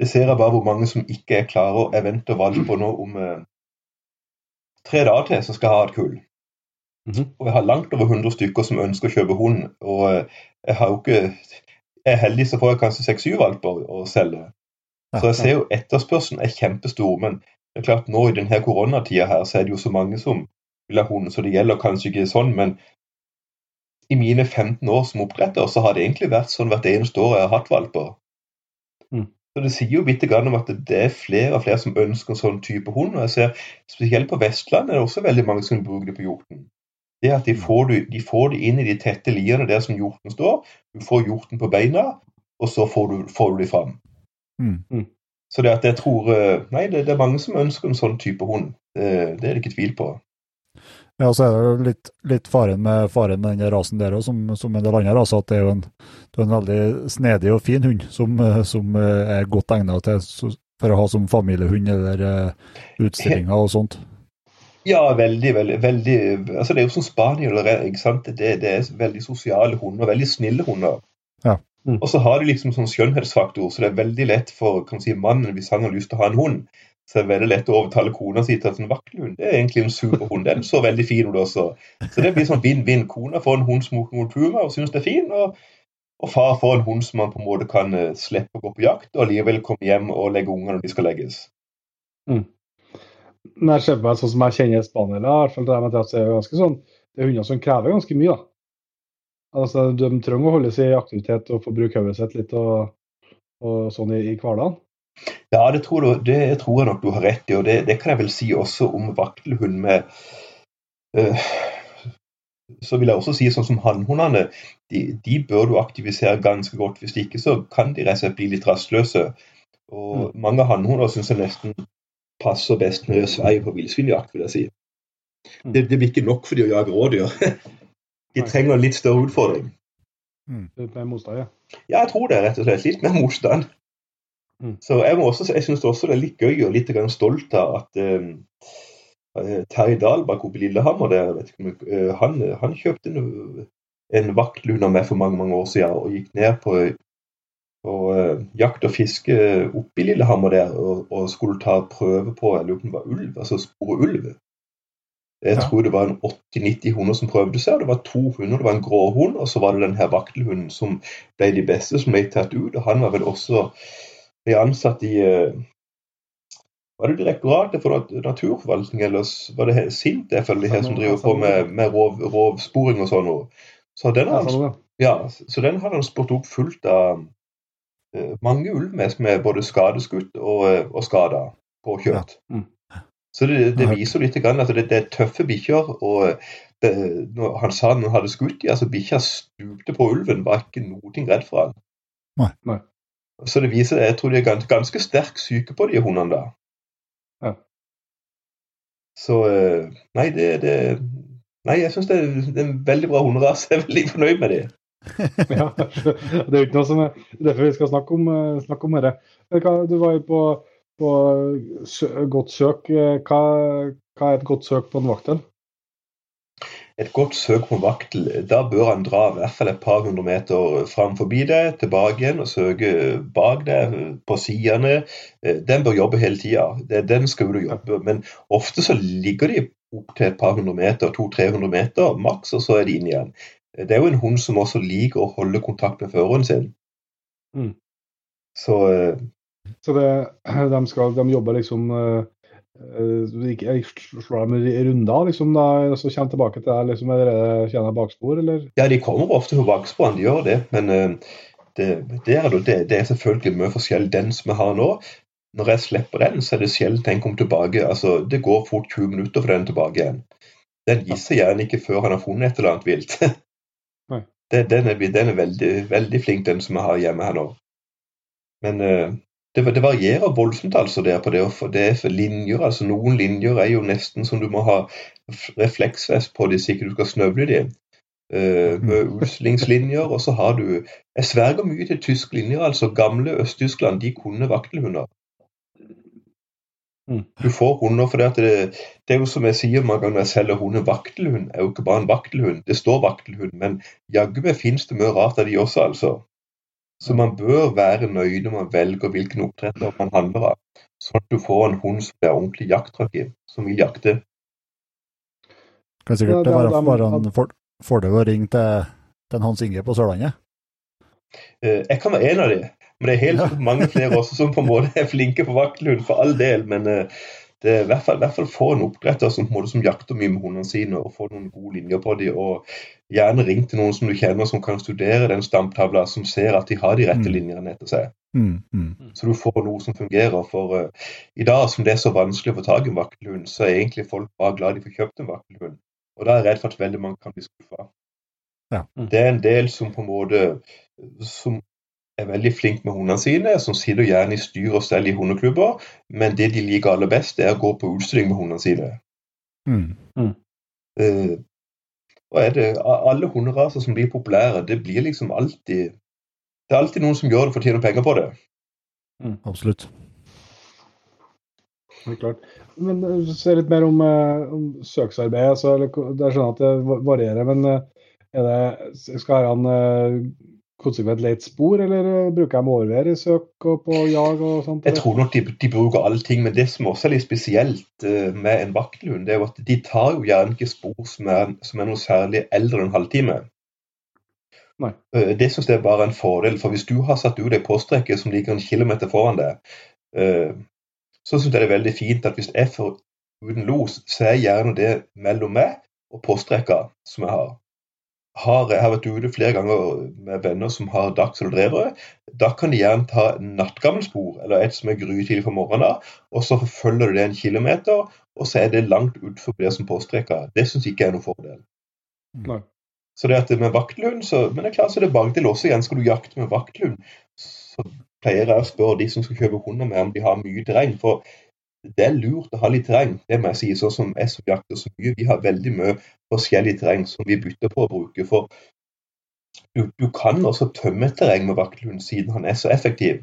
Det ser jeg bare hvor mange som ikke er klare. Jeg venter valg på nå om eh, tre dager til, så skal jeg ha et kull. Mm -hmm. Og jeg har langt over 100 stykker som ønsker å kjøpe hund. Og øh, jeg har jo ikke er heldig, så får jeg kanskje seks-syv valper å selge. Så jeg ser jo etterspørselen er kjempestor. Men det er klart nå i denne koronatida her, så er det jo så mange som hund, så det gjelder kanskje ikke sånn. Men i mine 15 år som oppdretter, så har det egentlig vært sånn hvert eneste år jeg har hatt valper. Mm. Så Det sier jo bitte grann om at det er flere og flere som ønsker en sånn type hund. og jeg ser Spesielt på Vestlandet er det også veldig mange som bruker det på hjorten det er at de får, det, de får det inn i de tette liene der som hjorten står. Du får hjorten på beina, og så får du, får du de fram. Mm. Mm. Så det at jeg tror eh, Nei, det, det, er mange som ønsker en sånn type hund. Det, det er det ikke tvil på. Ja, så er det jo litt, litt faren, med, faren med den rasen der òg, som, som en del andre raser, at det er jo en, er en veldig snedig og fin hund som, som er godt egnet til for å ha som familiehund eller uh, utstillinger og sånt. Ja, veldig. veldig, veldig altså Det er jo som spaniel. ikke sant? Det, det, er veldig sosiale hunder. Veldig snille hunder. Ja. Mm. Og så har de liksom sånn skjønnhetsfaktor, så det er veldig lett for kan si, mannen, hvis han har lyst til å ha en hund, så er det veldig lett å overtale kona si til at en vaktelhund det er egentlig en superhund. Den så veldig fin ut også. Så det blir sånn vinn-vinn. Kona får en hund som hun tror og syns det er fin, og, og, far får en hund som man på en måte kan uh, slippe å gå på jakt, og likevel komme hjem og legge unger når de skal legges. Mm når jeg ser meg sånn som jeg kjenner spaniere, det er ganske sånn, det er hunder som krever ganske mye. da. Altså, De trenger å holde seg i aktivitet og få bruke hodet sitt litt og, og sånn i, i hverdagen. Ja, det tror, du, det tror, jeg nok du har rett i, og det, det kan jeg vel si også om vaktelhund med øh, Så vil jeg også si sånn som hannhundene, de, de, bør du aktivisere ganske godt. Hvis ikke så kan de rett og slett bli litt rastløse. Og mm. Mange hannhunder syns jeg nesten passer best med Sverige på villsvinjakt, vil jeg si. Mm. Det, det, blir ikke nok for de å jage rådyr. [laughs] De trenger en litt større utfordring. Mm. Litt mer motstand, ja. Ja, jeg tror det, rett og slett. Litt mer motstand. Mm. Så jeg, må også, jeg syns også det er litt gøy og litt stolt av at um, Terje Dahl bak oppe i Lillehammer der, ikke, uh, han, han, kjøpte en, en vaktlund av meg for mange mange år siden og gikk ned på og uh, jakt og fiske oppe i Lillehammer der og, og, skulle ta prøve på jeg lurer på om det var ulv, altså spore ulv. Jeg ja. tror det var en 80-90 hunder som prøvde seg. og Det var to hunder. Det var en gråhund, og så var det den her vaktelhunden som ble de beste som ble tatt ut. og Han var vel også ble ansatt i uh, Var det Direktoratet for naturforvaltning, eller var det SINTEF eller de her som driver på med, med rov, rovsporing og sånn? Så den, har ja, så den har han spurt opp fullt av uh, mange ulver som er både skadeskutt og, og skada på kjøtt. Ja. Mm. Så det, det, viser litt grann at det, det er tøffe bikkjer. og det, når Han sa han hadde skutt dem, altså bikkja stupte på ulven, var ikke noe redd for han. Nei. Nei. Så det viser, jeg tror de er ganske, ganske sterkt syke på de hundene da. Ja. Så eh, Nei, det, det Nei, jeg syns det, det, er en veldig bra hunderase. Jeg er veldig fornøyd med det. [laughs] ja, det er jo ikke noe som er derfor vi skal snakke om, eh, snakke om dette. Du var jo på, på godt søk. Hva, hva, er et godt søk på en vaktel? Et godt søk på vaktel, da bør han dra i hvert fall et par hundre meter fram forbi deg, tilbake igjen og søke bak deg, på sidene. Eh, den bør jobbe hele tida. Den skal du jobbe. Men ofte så ligger de opp til et par hundre meter, 200-300 meter maks, og så er de inn igjen. Det er jo en hund som også liker å holde kontakt med føreren sin. Mm. Så, eh, så det, de, skal, de jobber liksom Eh, jeg slår dem runder, liksom, da, så kommer tilbake til deg liksom, er kjenner bakspor, eller? Ja, de kommer ofte på bakspor, de gjør det. Men uh, det, det, er, det, det, er selvfølgelig mye forskjellig. Den som jeg har nå, når jeg slipper den, så er det sjelden den kommer tilbake. Altså, det går fort 20 minutter for den tilbake igjen. Den gir seg gjerne ikke før han har funnet et eller annet vilt. [laughs] den, er, den er veldig, veldig flink, den som jeg har hjemme her nå. Men uh, det, det, varierer voldsomt altså der på det. Det er linjer, altså Noen linjer er jo nesten som du må ha refleksvest på hvis ikke du skal snøvle dem. Uh, med uslingslinjer, og så har du Jeg sverger mye til tyske linjer. altså Gamle Øst-Tyskland de kunne vaktelhunder. Mm. Du får hunder for det, det, det er jo som jeg sier mange ganger jeg selger hunder, vaktelhund er jo ikke bare en vaktelhund. Det står vaktelhund, men jaggu meg finnes det mye rart av de også, altså. Så man bør være nøye når man velger hvilken oppdretter man handler av, sånn at du får en hund som er ordentlig jakttrykk i, som vil jakte. Kan sikkert ja, være, være en fordel å ringe til, til Hans Inge på Sørlandet? Eh, jeg kan være en av de, men det er helt ja. mange flere også som på en måte er flinke på vakthund, for all del. Men uh, det er i hvert fall, i hvert fall få en oppdretter som, som, jakter mye med hundene sine, og få noen gode linjer på dem. Og gjerne ring til noen som du kjenner som kan studere den stamtavla, som ser at de har de rette mm. linjene etter seg. Mm, mm. Så du får noe som fungerer. For uh, i dag som det er så vanskelig å få tak i en vakkelhund, så er egentlig folk bare glad de får kjøpt en vakkelhund. Og da er jeg redd for at veldig mange kan bli skuffa. Ja. Det er en del som på en måte som er veldig flink med hundene sine, som sitter gjerne i styr og stell i hundeklubber, men det de liker aller best, er å gå på utstilling med hundene sine. Mm. Mm. Uh, og er det Alle hunderaser som blir populære, det blir liksom alltid Det er alltid noen som gjør det for å tjene penger på det. Mm. Absolutt. Det er klart. Men eh, Se litt mer om, uh, om søksarbeidet. Altså, det er sånn at det varierer, men er det, skal han uh, konsekvent lete spor, eller eh, bruker de overvær i søk og på jag og sånt? Jeg tror nok de, de bruker allting, men det som også er litt spesielt uh, med en vaktelhund, det er jo at de tar jo gjerne ikke spor som er, som er noe særlig eldre enn en halvtime. Nei. Uh, det syns jeg er bare en fordel, for hvis du har satt ut ei påstrekke som ligger en kilometer foran deg, så syns jeg det er veldig fint at hvis jeg får uten los, så er gjerne det mellom meg og påstrekka som jeg har har, jeg har vært ute flere ganger med venner som har dags eller drevere. Da kan de gjerne ta nattgammelspor, eller et som er grytidlig for morgenen, og så forfølger du det en kilometer, og så er det langt utenfor det som påstreker. Det syns ikke jeg er noen fordel. Nei. Så det at med vakthund så, Men det er klart så er det til også. igjen Skal du jakte med vakthund, så pleier jeg å spørre de som skal kjøpe hunder med, om de har mye terreng. For det er lurt å ha litt terreng, det må jeg si. Sånn som jeg som jakter så mye, vi har veldig mye forskjellig terreng som vi bytter på å bruke. For du, du kan også tømme et terreng med vakthund, siden han er så effektiv.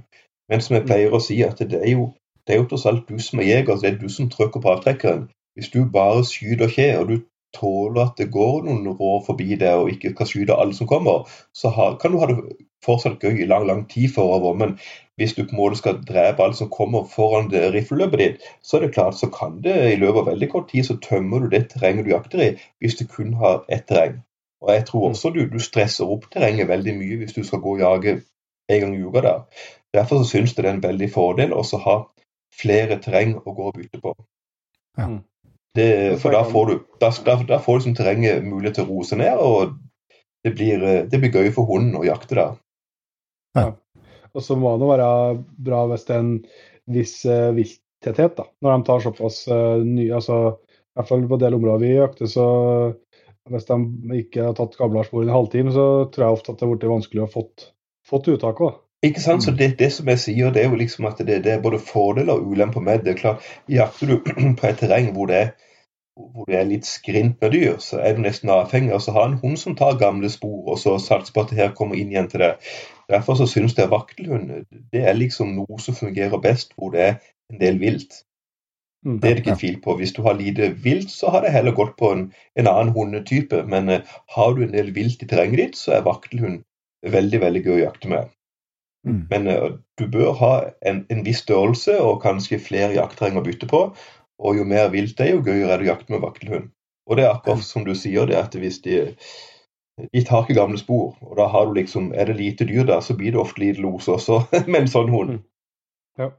Men som jeg pleier å si, at det er jo, det er jo tross alt du som er jeger, det er du som trykker på avtrekkeren. Hvis du bare skyter ikke, og du tåler at det går noen rår forbi deg og ikke kan skyte alle som kommer, så har, kan du ha det fortsatt gøy i lang lang tid forover. Men hvis du på en måte skal drepe alt som kommer foran det rifleløpet ditt, så er det klart så kan det i løpet av veldig kort tid så tømmer du det terrenget du jakter i, hvis du kun har ett terreng. Og jeg tror også du, du stresser opp terrenget veldig mye hvis du skal gå og jage en gang i uka der. Derfor så syns jeg det er en veldig fordel å ha flere terreng å gå og bytte på. Ja. Mm. Det, for da får du da, da, da får du liksom terrenget mulighet til å roe seg ned, og det blir, eh, det blir gøy for hunden å jakte der. Og så må det være bra hvis det er en viss uh, vilttetthet, da. Når de tar såpass uh, nye altså, I hvert fall på en del områder vi jakter, så hvis de ikke har tatt kablarspor i en halvtime, så tror jeg ofte at det har blitt vanskelig å fått, fått uttak òg. Ikke sant? Så det, det som jeg sier, det er jo liksom at det, det er både fordeler og ulemper med det. Klart, Jakter du [clears throat] på et terreng hvor det, er, hvor det er litt skrint med dyr, så er du nesten avhengig av å ha en hund som tar gamle spor, og så satser på at det her kommer inn igjen til det. Derfor så synes jeg vaktelhund det er liksom noe som fungerer best hvor det er en del vilt. Mm. Det er det ikke tvil på. Hvis du har lite vilt, så har det heller gått på en, en annen hundetype. Men eh, har du en del vilt i terrenget ditt, så er vaktelhund veldig veldig gøy å jakte med. Mm. Men uh, du bør ha en, en viss størrelse og kanskje flere jaktterreng å bytte på. Og jo mer vilt det er, jo gøyere er det å jakte med vaktelhund. Og det er akkurat som du sier, det at hvis de, de tar ikke gamle spor, og da har du liksom, er det lite dyr der, så blir det ofte lite los også [laughs] med en sånn hund. Ja.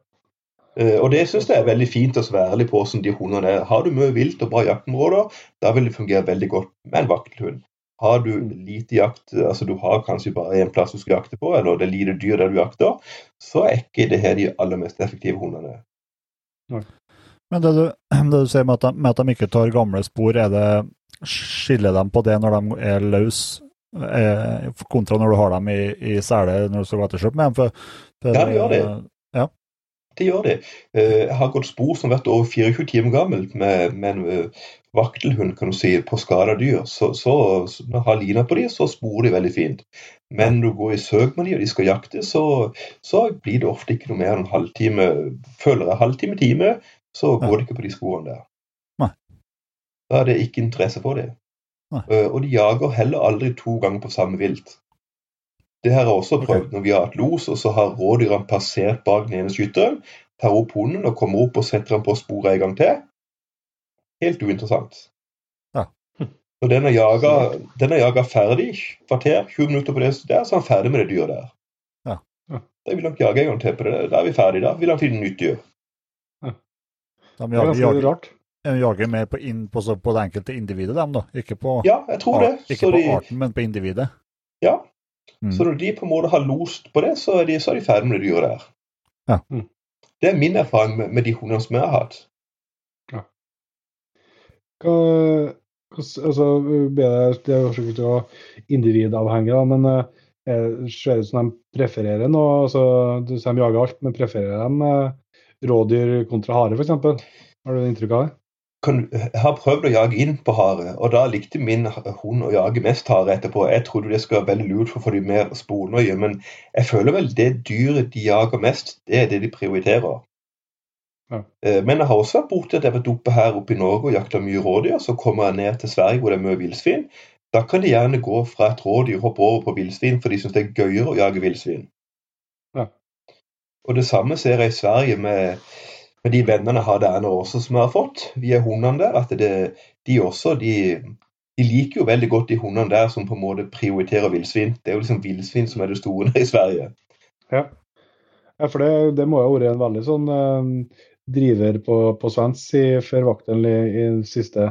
Eh, og det syns jeg er veldig fint å være ærlig på hvordan de hundene er. Har du mye vilt og bra jaktområder, da vil det fungere veldig godt med en vaktelhund. Har du lite jakt, altså du har kanskje bare én plass du skal jakte på, eller det er lite dyr der du jakter, så er ikke det her de aller mest effektive hundene. Men det du, [clears throat] det du sier med at, de, med at de ikke tar gamle spor, er det skiller dem på det når de er løse, eh, kontra når du har dem i, i sele når du skal gå etter kjøp med dem? For, for, Ja, det gjør det. Ja. Det gjør det. Eh, Jeg har gått spor som har vært over 24 timer gammelt med, med en eh, vaktelhund kan du si, på skada dyr. Så, så når har lina på dem, så sporer de veldig fint. Men når du går i søk med dem og de skal jakte, så, så blir det ofte ikke noe mer enn en halvtime, føler jeg, halvtime, time, så går det ikke på de sporene der. Nei. Da er det ikke interesse for det. Nei. Eh, Og de jager heller aldri to ganger på samme vilt. Det her har jeg også prøvd prøvd når vi har hatt los, og så har rådyrene passert bak den ene skytteren, tar opp hunden og kommer opp og setter den på sporet en gang til. Helt uinteressant. Ja. Og den er jaga, den er jaga ferdig, kvarter, 20 minutter på det der, så er han ferdig med det dyret der. Ja. Ja. Da vil han ikke jage en gang til på det. Da er vi ferdig. Da vil han finne nytt dyr. De Det er jager, ganske jager, De jager mer på, inn, på, på det enkelte individet, dem, da. Ikke på, Ja, jeg tror det. art- ikke på de, arten, men på individet. ja. Mm. Så når de på en måte har lost på det, så er de, så er de ferdig med det dyret der. Ja. Mm. Det er min erfaring med, med de hundene som jeg har hatt. Hva, hva- altså, det, det er jo sikkert individavhengig, da, men eh, ser det ut som de prefererer noe? Altså, de jager alt, men prefererer de eh, rådyr kontra hare, f.eks.? Har du inntrykk av det? kan, jeg har prøvd å jage inn på hare, og da likte min hund å jage mest hare etterpå. Jeg trodde det skulle være veldig lurt for å få de mer sponøye, men jeg føler vel det dyret de jager mest, det er det de prioriterer. Ja. Eh, Men jeg har også vært borti at jeg har vært oppe her oppe i Norge og jakta mye rådyr. Så kommer jeg ned til Sverige hvor det er mye villsvin. Da kan de gjerne gå fra et rådyr og hoppe over på villsvin, for de syns det er gøyere å jage villsvin. Og det samme ser jeg i Sverige med med de vennene jeg har der nå også, som jeg har fått via hundene der, at det, de også de, de liker jo veldig godt de hundene der som på en måte prioriterer villsvin. Det er jo liksom villsvin som er det store [laughs] i Sverige. Ja, ja for det, det må jo ha vært en veldig sånn eh, driver på, på svensk i, førvakten i, i de siste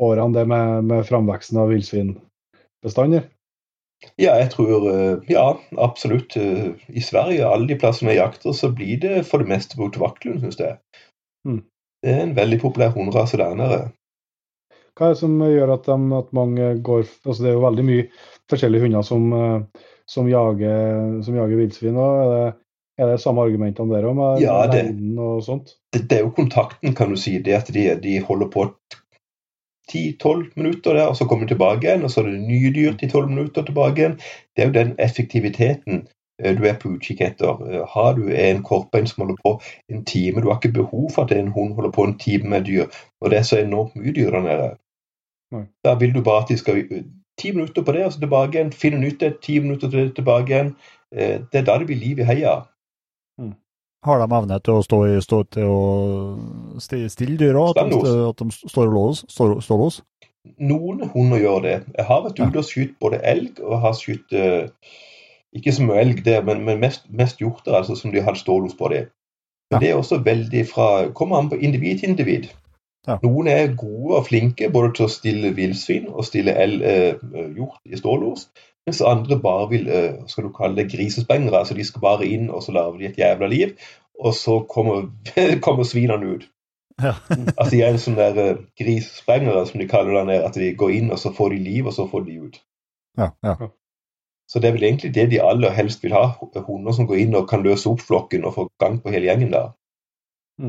årene, det med, med framveksten av villsvinbestander. Ja, jeg tror eh, Ja, absolutt. eh, I Sverige, alle de plassene jeg jakter, så blir det for det meste brukt vaktlund, syns jeg. Mm. Det er en veldig populær hunderase der nede. Hva er det som gjør at, de, at mange går altså Det er jo veldig mye forskjellige hunder som, eh, som jager, som jager villsvin. Er det, er det samme argumentene der òg, med Ja, det- og sånt? Det, det er jo kontakten, kan du si. Det at de, de holder på 10-12 minutter der, og så kommer du tilbake igjen, og så er det nye dyr 10-12 minutter tilbake igjen. Det er jo den effektiviteten eh, du er på utkikk etter. Eh, Har du en korpein som holder på en time, du har ikke behov for at en hund holder på en time med dyr, og det er så enormt mye dyr der nede. Da vil du bare at de skal eh, ti minutter på det, og så tilbake igjen, finne nytt et, ti minutter til det, tilbake igjen. Det er da det blir liv i heia. Har de evne til å stå, i, stå til å stille dyra? At, at de står og lås? Står, står lås? Noen hunder gjør det. Jeg har vært ute og skutt både elg og har skutt eh, Ikke så mye elg der, men, men mest, mest hjorter altså, som de har stålos på det. Men Ja. det er også veldig fra Kommer an på individ til individ. Ja. Noen er gode og flinke både til å stille villsvin og stille el, eh, hjort i stålos, mens andre bare vil eh, skal du kalle det grisespengere. altså De skal bare inn og så lager de et jævla liv, og så kommer, [laughs] kommer svinene ut. Ja. Altså De er en sånn der grisespengere, grisesprengere, som de kaller det der. At de går inn, og så får de liv, og så får de ut. Ja, ja. Så det er vel egentlig det de aller helst vil ha. Hunder som går inn og kan løse opp flokken og få gang på hele gjengen der.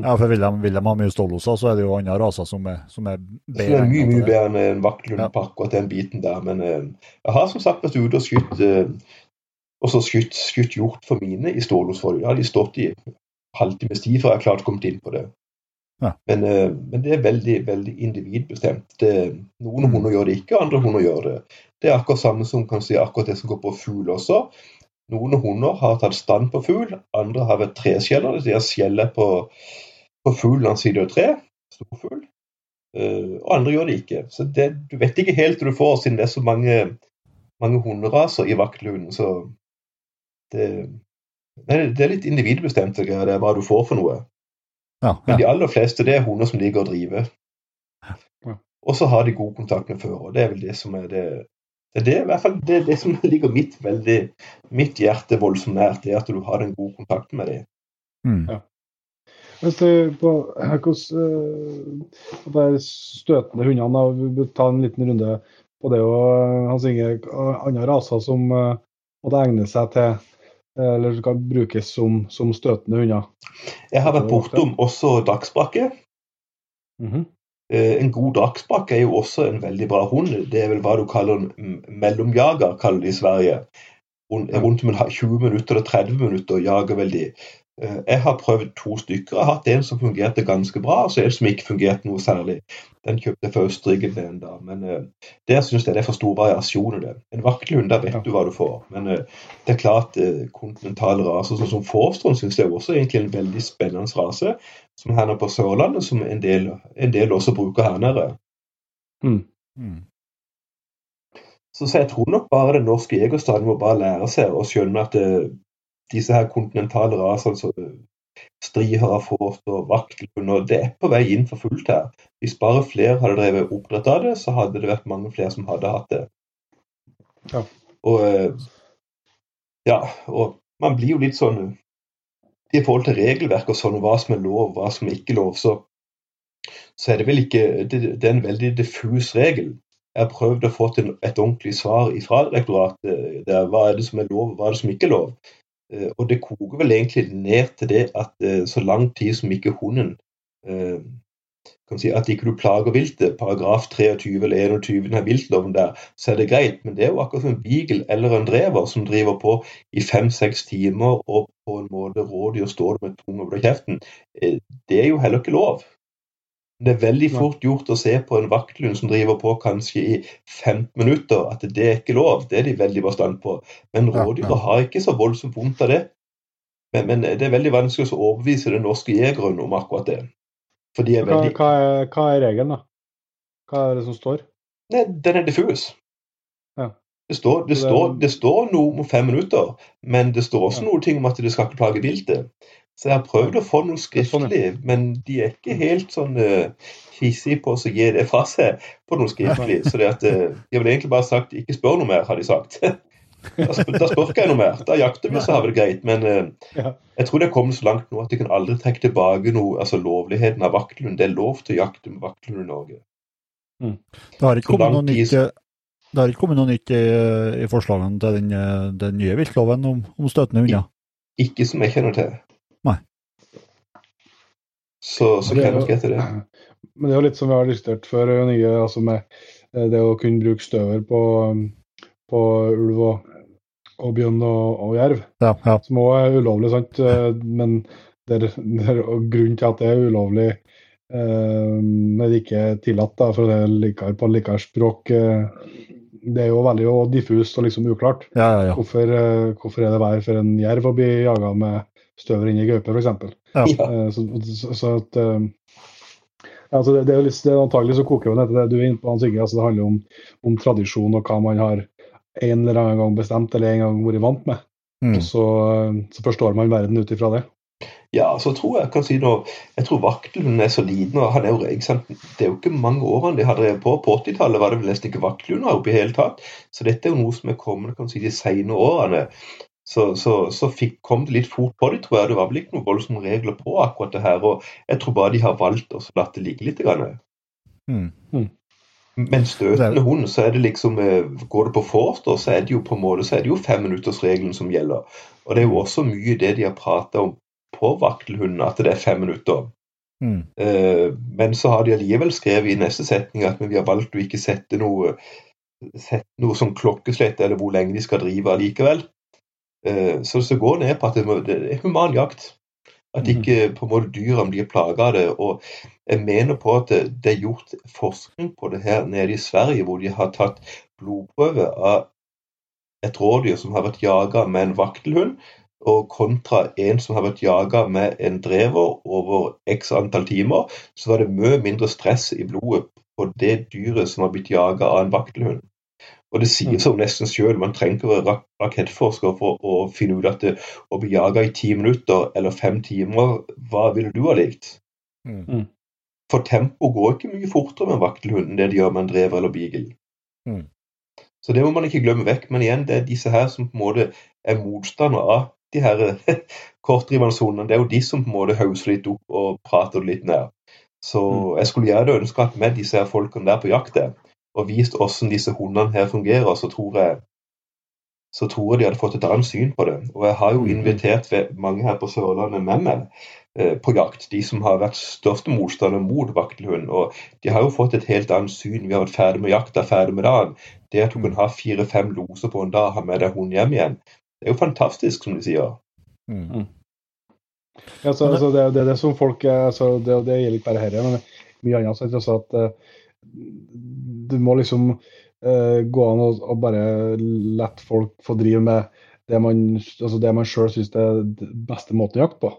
Ja, for vil de, ha mye ståloser, så er det jo andre raser som er, som er bedre. er mye mye bedre enn en vakthund og på akkurat den biten der. Men eh, jeg har som sagt vært ute og skutt eh, og så skutt, skutt hjort for mine i stålos Jeg har de stått i halvtimes tid før jeg klart kommet inn på det. Ja. Men, eh, men det er veldig veldig individbestemt. Det, noen hunder gjør det ikke, andre hunder gjør det. Det er akkurat samme som kan si akkurat det som går på fugl også. Noen hunder har tatt stand på fugl, andre har vært treskjeller. De har skjellet på, på fuglen han sitter i tre, storfugl. Uh, og andre gjør det ikke. Så det, du vet ikke helt hva du får, siden det er så mange, mange hunderaser i vaktlunden. Så det, det er litt individbestemt det er hva du får for noe. Ja, Men de aller fleste det er hunder som liker å drive. Og så har de god kontakt med fører. Det er vel det som er det det er det, i hvert fall det, det som [laughs] ligger mitt, veldig, mitt hjerte voldsomt nært, det er at du har en god kontakt med dem. Mm. Hvis du på her, hvordan, eh, de støtende hundene, vi ta en liten runde på det. og Hans Inge, andre raser som uh, måtte egne seg til eller eller skal brukes som, som støtende hunder. Jeg har vært bortom også dagsbrakke. Mhm. Eh, En god dagsbrakke er jo også en veldig bra hund. Det er vel hva du kaller en mellomjager, kaller de i Sverige. Hun er rundt med 20 minutter eller 30 minutter og jager veldig. Eh, Jeg har prøvd to stykker. Jeg har hatt en som fungerte ganske bra, og så en som ikke fungerte noe særlig. Den kjøpte jeg fra Østerrike med en da, men eh, der syns jeg det er for stor variasjon i det. En vaktelhund, da vet du hva du får. Men eh, det er klart eh, kontinentale raser sånn som Forstrand, syns jeg også er egentlig en veldig spennende rase. Som her nede på Sørlandet, som en del, en del også bruker her nede. Mm. Så, så jeg tror nok bare den norske jegerstanden må bare lære seg å skjønne at eh, disse her kontinentale rasene, som striharafort og vaktelhunder, det er på vei inn for fullt her. Hvis bare flere hadde drevet oppdrett av det, så hadde det vært mange flere som hadde hatt det. Ja. Og eh, ja, og man blir jo litt sånn I forhold til regelverk og sånn, hva som er lov, hva som er ikke lov, så, så er det vel ikke Det, det er en veldig diffus regel. Jeg har prøvd å få til et ordentlig svar fra direktoratet. Der, hva er det som er lov, hva er det som ikke er lov? Eh, Og det koker vel egentlig ned til det at eh, så lang tid som ikke hunden eh, si At ikke du plager viltet, paragraf 23 eller 21 i viltloven der, så er det greit. Men det er jo akkurat som en beagle eller en drever som driver på i fem-seks timer og på en måte rådyr står med tunga over kjeften. Eh, Det er jo heller ikke lov. Det er veldig fort gjort å se på en vaktlund som driver på kanskje i 15 minutter, at det er ikke lov. Det er de veldig bastant på. Men rådyra har ikke så voldsomt vondt av det. Men, men det er veldig vanskelig å overbevise den norske jegeren om akkurat det. For de er Hva, veldig hva, er, hva er regelen, da? Hva er det som står? Nei, den er diffus. Ja. Det står, det, står, det står noe om fem minutter, men det står også Ja. noe ting om at det skal ikke plage viltet. Så jeg har prøvd å få noe sånn, skriftlig, men de er ikke helt sånn uh, hissige på å gi det fra seg på noe skriftlig. Så det at, uh, de har vel egentlig bare sagt 'ikke spør noe mer', har de sagt. [laughs] da, spør, ikke jeg noe mer. Da jakter vi, så har vi det greit. Men eh, jeg tror det er kommet så langt nå at de kan aldri trekke tilbake noe, altså lovligheten av vaktelhund. Det er lov til å jakte med vaktelhund i Norge. Det har ikke kommet noe nytt, eh, det har ikke kommet noe nytt i, i forslagene til den, eh, den nye viltloven om, om støtende hunder. Ikke som jeg kjenner til. Nei. Så, så kjenner jeg ikke til det. [clears throat] Men det er jo litt som vi har diskutert før, nye, altså med eh, det å kunne bruke støver på, på ulv og, og bjørn og, og jerv, Ja, ja. som også er ulovlig, sant? Eh, men det er, det er, grunnen til at det er ulovlig, eh, men det ikke er tillatt, da, for det er likere på likere språk, eh, det er jo veldig jo diffust og liksom uklart. ja, ja, ja. Hvorfor, eh, hvorfor er det verre for en jerv å bli jaga med støver inni gaupe, f.eks.? Ja. Ja. Eh, Så, så, så at eh, altså det, det er litt, det er antagelig så koker jo ned til det du er inne på, Hans Inge. Altså det handler om, om tradisjon og hva man har en eller annen gang bestemt eller en gang vært vant med. Mm. Så, så forstår man verden ut ifra det. Ja, så tror jeg kan si noe, jeg tror vaktelhunden er så liten. og han er jo, ikke sant, Det er jo ikke mange årene de har drevet på. På 80-tallet var det vel nesten ikke vaktelhunder oppe i hele tatt. Så dette er jo noe som er kommet kan si, de senere årene. Så, så, så fikk, kom det litt fort på det, tror jeg. Det var vel ikke noen voldsomme regler på akkurat det her. og Jeg tror bare de har valgt å la det ligge litt. Grann. Mm. Mm. Men støtende hund, så er det liksom eh, Går det på forster, så er det jo på en måte så er det jo femminuttersregelen som gjelder. Og det er jo også mye det de har prata om på vaktelhunden at det er fem minutter. Mm. Uh, men så har de allikevel skrevet i neste setning at vi har valgt å ikke sette noe, sette noe som klokkeslett eller hvor lenge de skal drive allikevel. Uh, så det går ned på at det, det er human jakt. At ikke på en måte dyrene blir plaga av det. Og jeg mener på at det, det er gjort forskning på det her nede i Sverige, hvor de har tatt blodprøve av et rådyr som har vært jaga med en vaktelhund, og kontra en som har vært jaga med en drever over x antall timer, så var det mye mindre stress i blodet på det dyret som har blitt jaga av en vaktelhund. Og det sier seg nesten sjøl, man trenger ikke være rakettforsker for å finne ut at det, å bli jaga i ti minutter eller fem timer, hva ville du ha likt? Mm. For tempo går ikke mye fortere med en vaktelhund enn det de gjør med en drever eller beagle. Mm. Så det må man ikke glemme vekk. Men igjen, det er disse her som på en måte er motstandere av de her [laughs] kortdrivende sonene. Det er jo de som på en måte hauser litt opp og prater litt ned. Så jeg skulle gjerne ønske at med disse her folkene der på jakt der, og vist hvordan disse hundene her fungerer, så tror jeg så tror jeg de hadde fått et annet syn på det. Og jeg har jo invitert mange her på Sørlandet med meg eh, på jakt. De som har vært største motstander mot vaktelhund. Og de har jo fått et helt annet syn. Vi har vært ferdig med jakta, ferdig med dagen. Det at du kan ha fire-fem loser på en dag, ha med deg hund hjem igjen, det er jo fantastisk, som de sier. Mm. Ja, så, altså, det, det det som folk altså, det, det gjelder ikke bare herre, men mye annet. Så at uh, du må liksom uh, gå an og, og bare la folk få drive med det man, altså det man sjøl syns er den beste måten å jakte på.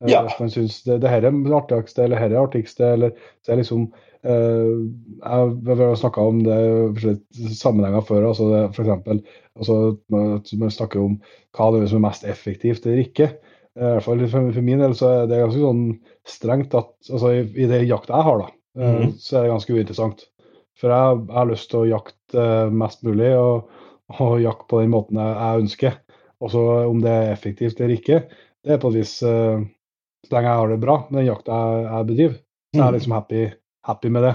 Uh, Ja. Hvis man syns det, det her er det artigste, eller her er det artigste, eller så er liksom uh, Jeg vi har snakka om det i sammenhenger før. altså eksempel, altså, at Man snakker om hva det er som er mest effektivt eller ikke. Eh, I hvert fall for, for min del så er det ganske sånn strengt at altså i, i det jakta jeg har, da, mm -hmm. så er det ganske uinteressant. For jeg, jeg har lyst til å jakte eh, mest mulig, og, og jakte på den måten jeg, jeg ønsker. Og så om det er effektivt eller ikke, det er på et vis uh, Så lenge jeg har det bra med den jakta jeg, jeg bedriver, så er jeg Mm. liksom happy, happy med det.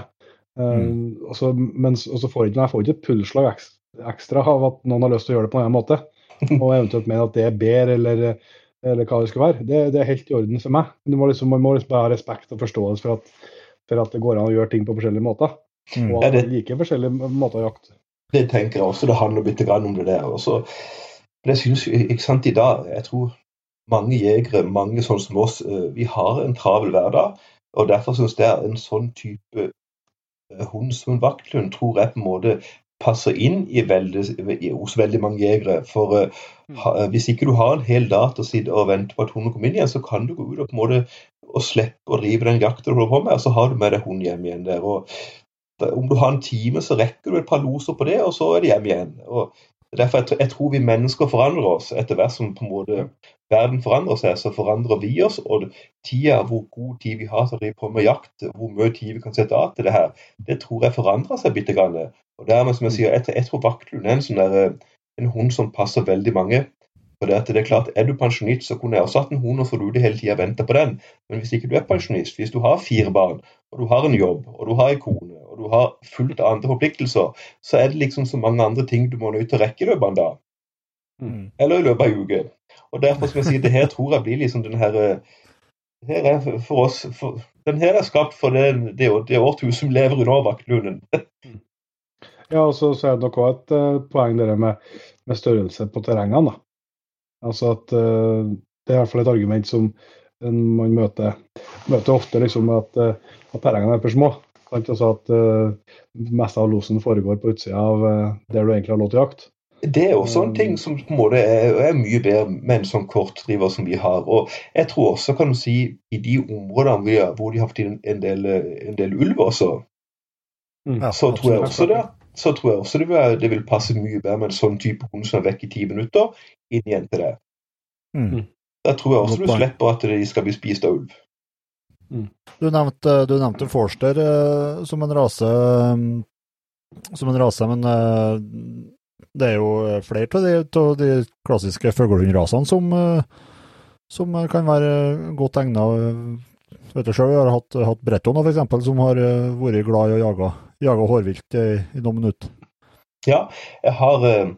Eh, og så- men og så får jeg ikke, jeg får ikke et pulsslag ekstra av at noen har lyst til å gjøre det på en annen måte. [laughs] Og eventuelt mener at det er bedre, eller, eller hva det skal være. Det, det er helt i orden for meg. Du må liksom, man må liksom bare ha respekt og forståelse for at, for at det går an å gjøre ting på forskjellige måter. Mm. Og Ja, det- like forskjellige måter å jakte. Det tenker jeg også. Det handler litt om det der. Også. det jeg synes, ikke sant, i dag Jeg tror mange jegere, mange sånn som oss, eh, vi har en travel hverdag. Og derfor syns jeg en sånn type eh, hund som en vakthund tror jeg på en måte passer inn i veldig, i, hos veldig mange jegere. For eh, ha, hvis ikke du har en hel dag til å sitte og vente på at hunden kommer inn igjen, så kan du gå ut og på en måte og slippe å drive den jakta du holder på med, og så har du med deg hunden hjem igjen der. og om du har en time, så rekker du et par loser på det, og så er det hjem igjen. Og derfor jeg, jeg tror vi mennesker forandrer oss etter hvert som på en måte verden forandrer seg, så forandrer vi oss. Og tida, hvor god tid vi har til å drive på med jakt, hvor mye tid vi kan sette av til det her, det tror jeg forandrer seg bitte grann. Og dermed, som jeg sier, jeg, jeg tror vaktlund er en sånn der, eh, en hund som passer veldig mange. For det, er klart, Er du pensjonist, så kunne jeg også hatt en hund og du det hele tida vente på den. Men hvis ikke du er pensjonist, hvis du har fire barn, og du har en jobb, og du har en kone, og du har fullt av andre forpliktelser, så er det liksom så mange andre ting du må nødt til å rekke i løpet av en dag. Mm. Eller i løpet av en uke. Og derfor skal jeg sier, det her tror jeg blir liksom den her eh, her er for- oss for, Den her er skapt for det, det, det årtusen som lever under Vaktlunden. [laughs] Ja, og så, så er det nok også et uh, poeng det der med, med størrelse på terrengene. da. Altså at uh, Det er i hvert fall et argument som man møter, møter ofte, liksom at, eh, at terrengene er for små. Sant? Altså at uh, mest av losen foregår på utsida av uh, der du egentlig har lov til å jakte. Det er også en ting som på en måte er, er mye bedre med en sånn kortdriver som vi har. Og jeg tror også, kan du si, i de områdene vi har, hvor de har fått inn en del, en del ulv også, Mm. Så tror jeg også det, så tror jeg også det vil, det vil passe mye bedre med en sånn type hund som er vekk i ti minutter, inn igjen til det. Mm. Da tror jeg også du slipper at de skal bli spist av ulv. Du nevnte, du nevnte Forster uh, som en rase, um, som en rase, men uh, det er jo flere av de, de klassiske fuglehundrasene som, uh, som kan være godt egna. Vet du selv, jeg har hatt, hatt Bretton eksempel, som har eh, vært glad i å jage, jage hårvilt i, i noen minutter. Ja, jeg har, eh,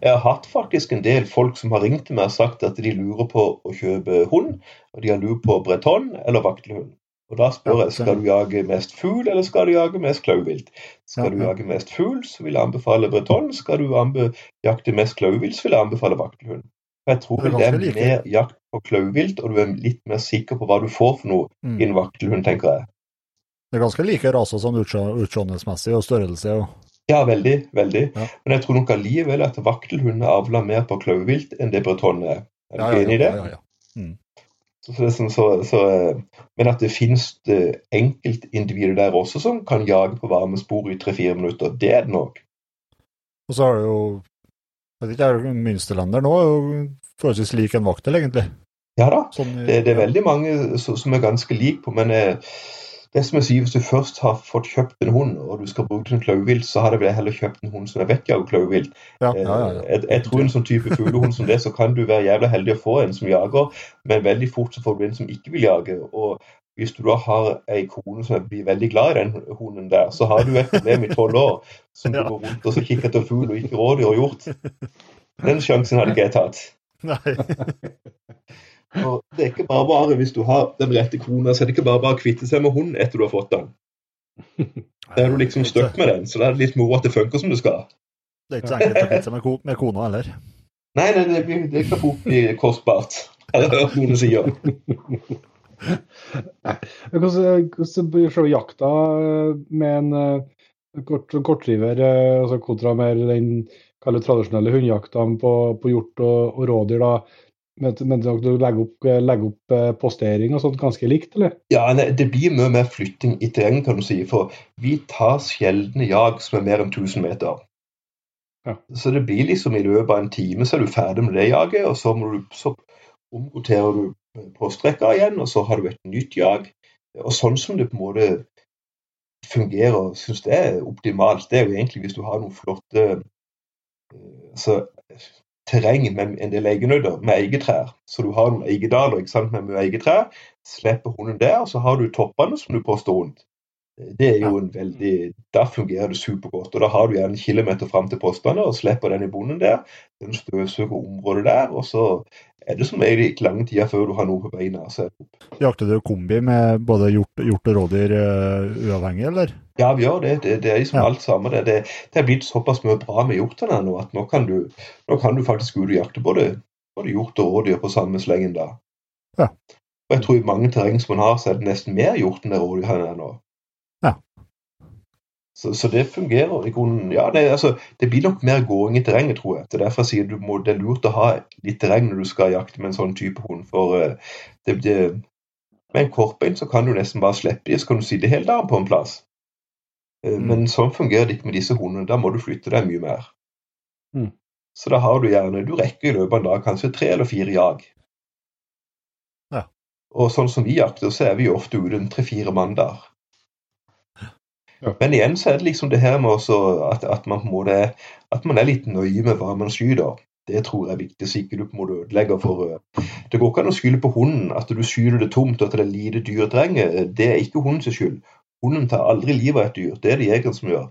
jeg har hatt faktisk en del folk som har ringt til meg og sagt at de lurer på å kjøpe hund, og de har lurt på breton eller vaktelhund. Og da spør jeg skal du jage mest fugl eller skal du jage mest klauvilt. Skal du jage mest fugl, så vil jeg anbefale breton. Skal du anbe jakte mest klauvilt, så vil jeg anbefale vaktelhund. For jeg tror Det er er mer jakt på klauvilt, og du er litt mer sikker på hva du får for noe Mm. i en vaktelhund, tenker jeg. Det er ganske like raser sånn utseendemessig og størrelse. Og, Ja, veldig, veldig. Ja. Men jeg tror nok allikevel at vaktelhunder avler mer på klauvilt enn det Bretonne er. Er du ja, ja, enig i det? ja, ja, ja. Så, så, så, så, eh, men at det finnes eh, enkeltindivider der også som kan jage på varme spor i tre-fire minutter, det er det nok. Og så har du jo jeg vet ikke, er Münsterlander nå er jo forholdsvis lik en vaktel, egentlig. Ja da, Sånn, det, det er veldig mange som, er ganske like på, men eh, det som jeg sier, hvis du først har fått kjøpt en hund, og du skal bruke den klauvilt, så hadde jeg heller kjøpt en hund som er vettjager klauvilt. Ja, ja, ja, ja. Jeg, jeg tror en sånn type fuglehund som det, så kan du være jævla heldig å få en som jager, men veldig fort så får du en som ikke vil jage. Og hvis du da har ei kone som blir veldig glad i den hunden der, så har du et problem i tolv år som du Ja. går rundt og så kikker etter fugl og ikke rådyr og hjort. Den sjansen hadde ikke jeg tatt. Nei. Og det er ikke bare bare hvis du har den rette kona, så er det ikke bare bare å kvitte seg med hunden etter du har fått den. [laughs] Da er du liksom stuck med den, så da er det litt moro at det funker som det skal. Det er ikke så enkelt å kvitte seg med, ko med kona heller. Nei, nei, det, blir, det kan fort bli kostbart. Har jeg hørt noen si. Hvordan, blir selve jakta eh, med en eh, kort, kortdriver eh, altså kontra mer den tradisjonelle hundejakta på, på hjort og, og rådyr? da, men, men dere du legger opp, legger opp eh, postering og sånt ganske likt, eller? Ja, Det blir mye mer flytting i terrenget, kan du si. For vi tar sjeldne jag som er mer enn 1000 meter. Ja. Så det blir liksom i løpet av en time så er du ferdig med det jaget, og så, du, så omroterer du postrekka igjen, og så har du et nytt jag. Og sånn som det på en måte fungerer, syns jeg er optimalt, det er jo egentlig hvis du har noen flotte eh, altså, terreng med en del egenøyder, med eigetrær. Så du har noen eigedaler med mye eigetrær. Slipper hunden der, og så har du toppene som du påstår rundt. Det er jo en veldig Da fungerer det supergodt. Og da har du gjerne en kilometer fram til postene og slipper den i bonden der. Den støvsuger området der, og så er det som regel ikke lange tida før du har noe på beina. Så Jakter du kombi med både hjort, hjort og rådyr eh, uavhengig, eller? ja, vi gjør det. Det, det er liksom Ja. alt sammen. Det, det, det er blitt såpass mye bra med hjortene nå at nå kan du, nå kan du faktisk gå ut og jakte både, både hjort og rådyr på samme slengen da. Ja. Og jeg tror i mange terreng som man har, så er det nesten mer hjort enn rådyr her er nå. Så, så det fungerer i grunnen. Ja, det, altså, det blir nok mer gåing i terrenget, tror jeg. Det er derfor jeg sier du må, det er lurt å ha litt terreng når du skal jakte med en sånn type hund. For uh, det, det, med en kortbein så kan du nesten bare slippe dem, så kan du sitte hele dagen på en plass. Uh, Mm. Men sånn fungerer det ikke med disse hundene. Da må du flytte deg mye mer. Mm. Så da har du gjerne Du rekker i løpet av en dag kanskje tre eller fire jag. Ja. Og sånn som vi jakter, så er vi ofte ute tre-fire mandager. Ja. Men igjen så er det liksom det her med at, at, man på en måte at man er litt nøye med hva man skyter. Det tror jeg er viktig, så ikke du på en måte ødelegger for eh, Det går ikke an å skylde på hunden at du skyter det tomt og at det er lite dyr i terrenget. Det er ikke hundens skyld. Hunden tar aldri livet av et dyr. Det er det jegeren som gjør.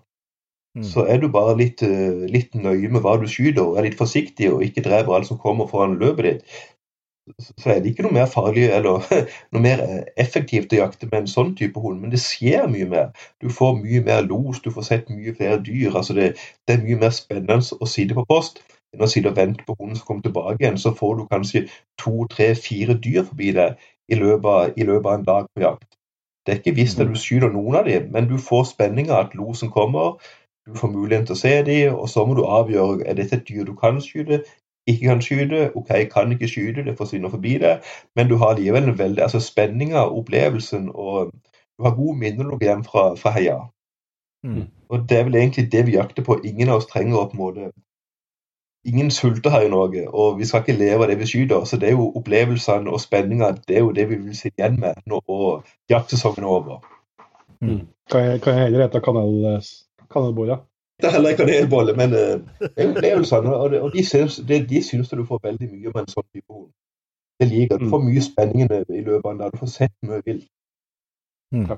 Mm. Så er du bare litt, eh, litt nøye med hva du skyter, og er litt forsiktig og ikke dreper alt som kommer foran løpet ditt, så er det ikke noe mer farlig eller [laughs] noe mer eh, effektivt å jakte med en sånn type hund. Men det skjer mye mer. Du får mye mer los, du får sett mye flere dyr. altså Det, det er mye mer spennende å sitte på post enn å sitte og vente på hunden som kommer tilbake igjen. Så får du kanskje to, tre, fire dyr forbi deg i løpet, av- i løpet av en dag på jakt. Det er ikke visst at du skyter noen av dem, men du får spenninga at losen kommer. Du får muligheten til å se dem, og så må du avgjøre er dette et dyr du kan skyte, ikke kan skyte. OK, kan ikke skyte, det forsvinner forbi deg, men du har likevel en veldig altså spenninga, opplevelsen, og du har gode minner når du går hjem fra, fra heia. Mm. Og det er vel egentlig det vi jakter på. Ingen av oss trenger å på en måte ingen sulter her i Norge, og vi skal ikke leve av det vi skyter. Så det er jo opplevelsene og spenninga det er jo det vi vil sitte igjen med når jaktsesongen er over. Mm. Kan, jeg, kan jeg heller spise kanel, kanelboller? Det er heller ikke kanelbolle, men uh, det er opplevelsene. Og, og de, syns, det, de syns du får veldig mye med en sånn type hund. Det liker Du får mye spenning i løpet av. Du får sett mye vilt. Mm.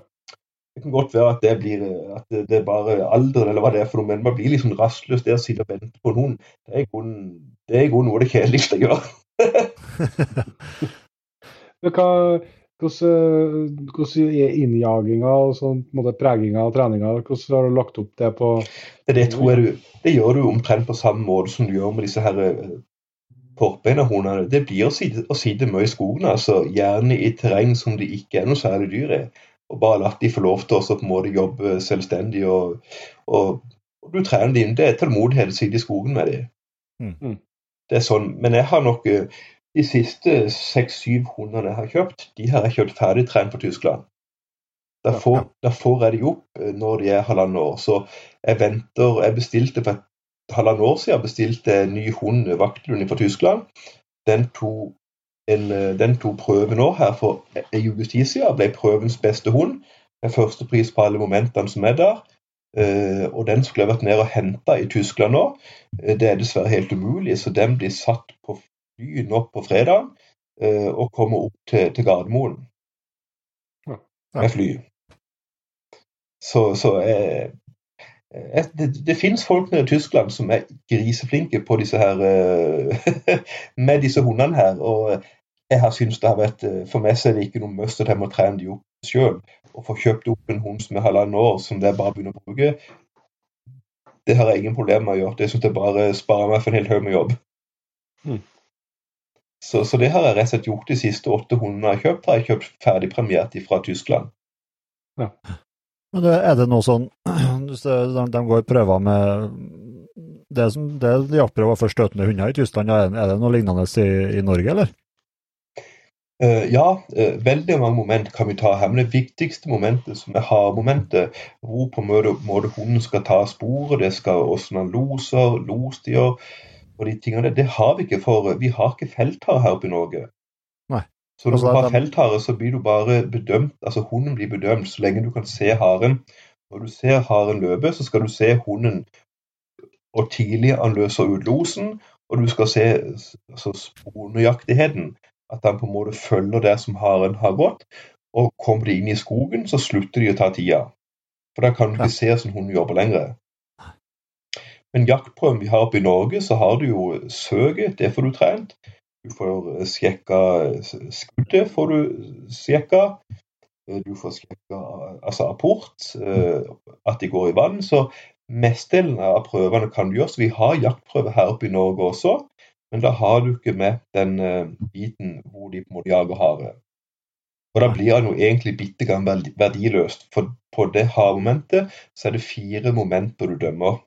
Det kan godt være at det blir at det er bare alderen eller hva det er for noe, men man blir liksom rastløs der og sitter og venter på noen. Det er i grunnen noe av det kjedeligste jeg gjør. [laughs] hva, hvordan, hvordan er innjaginga og sånn, preginga av treninga? Hvordan har du lagt opp det på Det, tror jeg du, det gjør du omtrent på samme måte som du gjør med disse her eh, hundene. Det blir å sitte, å sitte mye i skogen, altså, gjerne i terreng som det ikke er noe særlig dyr i og bare latt de få lov til å på en måte jobbe selvstendig. Og, og, og du trener dem. Det er tålmodighet å sitte i skogen med dem. Mm. mm. Det er sånn. Men jeg har nok eh, de siste seks-syv hundene jeg har kjøpt, de har jeg kjøpt ferdig trent for Tyskland. Da får, da får, jeg de opp eh, når de er halvannet år. Så jeg venter Jeg bestilte for et halvannet år siden bestilte en ny hund, vakthund fra Tyskland. Den tok en, eh, den tok prøve nå her for uke siden. Ble prøvens beste hund. Med førstepris på alle momentene som er der. Og den skulle jeg vært ned og henta i Tyskland nå. Det er dessverre helt umulig, så den blir satt på fly opp på fredag uh, og kommer opp til, til Gardermoen ja. med fly. Så, så jeg, det, det finnes folk nede i Tyskland som er griseflinke på disse her [laughs] med disse hundene her. og jeg har syntes det har vært eh, For meg så er det ikke noe must at jeg må trene de opp sjøl. Å få kjøpt opp en hund som er halvannet år, som det er bare begynner å bruke, det har jeg ingen problemer med å gjøre. Det syns jeg bare sparer meg for en hel haug med jobb. Mm. Så, så, det har jeg rett og slett gjort de siste åtte hundene jeg har kjøpt. har jeg kjøpt ferdig premiert fra Tyskland. Ja. Men er det noe sånn [clears throat] de, de går prøver med det, som, det er jaktprøver for støtende hunder i Tyskland, er, det noe lignende i, i Norge, eller? Uh, ja, uh, veldig mange moment kan vi ta her. Men det viktigste momentet, som er har-momentet, hvor på en måte hunden skal ta sporet, det skal hvordan han loser, losstier og de tingene, det har vi ikke. For vi har ikke felthare her oppe i Norge. Nei. Så når du har felthare, så blir du bare bedømt, altså hunden blir bedømt så lenge du kan se haren. Når du ser haren løpe, så skal du se hunden og tidlig han løser ut losen, og du skal se altså, spornøyaktigheten. At han på en måte følger der som haren har gått. Og kommer de inn i skogen, så slutter de å ta tida. For da kan du ikke se hvordan hunden jobber lenger. Men jaktprøven vi har oppe i Norge, så har du jo søket, det får du trent. Du får eh, sjekka eh, skuddet, får du sjekka. Eh, du får sjekka altså apport, at de går i vann. Så mestedelen av prøvene kan du gjøre. Så vi har jaktprøver her oppe i Norge også, men da har du ikke med den biten hvor de på en måte hare. Og da blir det jo egentlig bitte grann verdiløst. For på det havmomentet så er det fire momenter du dømmer.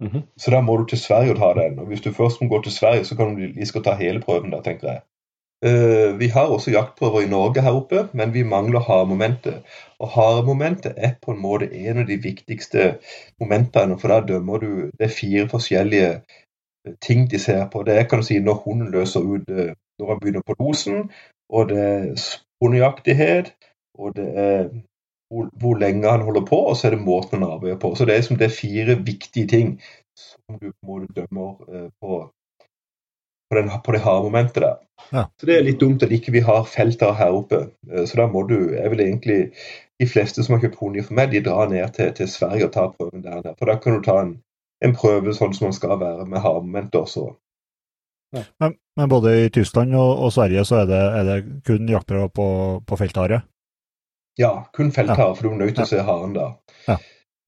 -hmm. Så da må du til Sverige og ta den. Og hvis du først må gå til Sverige, så kan du skal ta hele prøven da, tenker jeg. Uh, vi har også jaktprøver i Norge her oppe, men vi mangler haremomentet. Og haremomentet er på en måte en av de viktigste momentene, for da dømmer du Det er fire forskjellige øh, ting de ser på. Det er kan du si, når hunden løser ut øh, når han begynner på dosen, og det er hundejaktighet, og det er hvor, hvor, lenge han holder på, og så er det måten han arbeider på. Så det er, som det er fire viktige ting som du på en måte dømmer eh, på, på, den, på, det harde momentet der. Ja. Så det er litt dumt at ikke vi har felter her oppe. Eh, så da må du Jeg vil egentlig De fleste som har kjøpt hunder for meg, de drar ned til, til Sverige og tar prøven der nede. For da kan du ta en, en prøve sånn som man skal være, med hardmomenter også. Ja. Men, men, både i Tyskland og, og Sverige så er det, er det kun jaktprøver på, på felthare? Ja, kun felthare, for du er nødt til å se haren da. Ja.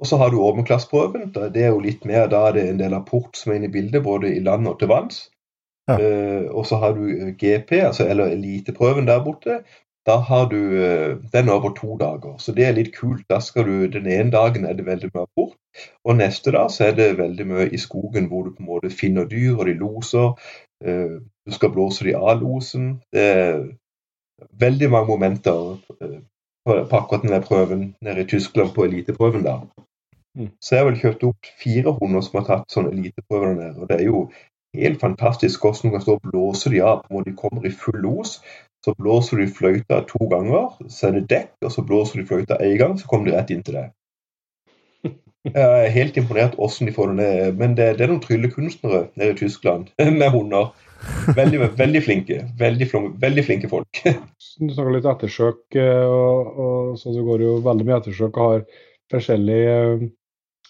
Og så har du åpenklassprøven. Det er jo litt mer, Da er det en del av port som er inne i bildet, både i land og til vanns. Uh, og så har du eh, GP, altså, eller eliteprøven der borte. Da har du uh, Den over to dager, så det er litt kult. Da skal du, Den ene dagen er det veldig mye bort, og neste dag så er det veldig mye i skogen hvor du på en måte finner dyr, og de loser. Uh, du skal blåse de av losen. Det er veldig mange momenter på, på akkurat denne prøven nede i Tyskland, på eliteprøven. da. Mm. Så jeg har vel kjøpt opp fire hunder som har tatt sånne eliteprøve der nede. Og det er jo helt fantastisk hvordan du kan stå og blåse de av når de kommer i full los. Så blåser du fløyta to ganger, så er det dekk, og så blåser du fløyta én gang, så kommer de rett inn til deg. [laughs] Jeg er helt imponert hvordan de får det ned. Men det, det er noen tryllekunstnere nede i Tyskland [laughs] med hunder. Veldig, veldig flinke. Veldig, veldig flinke folk. Du snakker litt ettersøk, eh, og, og, så det går jo veldig mye ettersøk og har forskjellige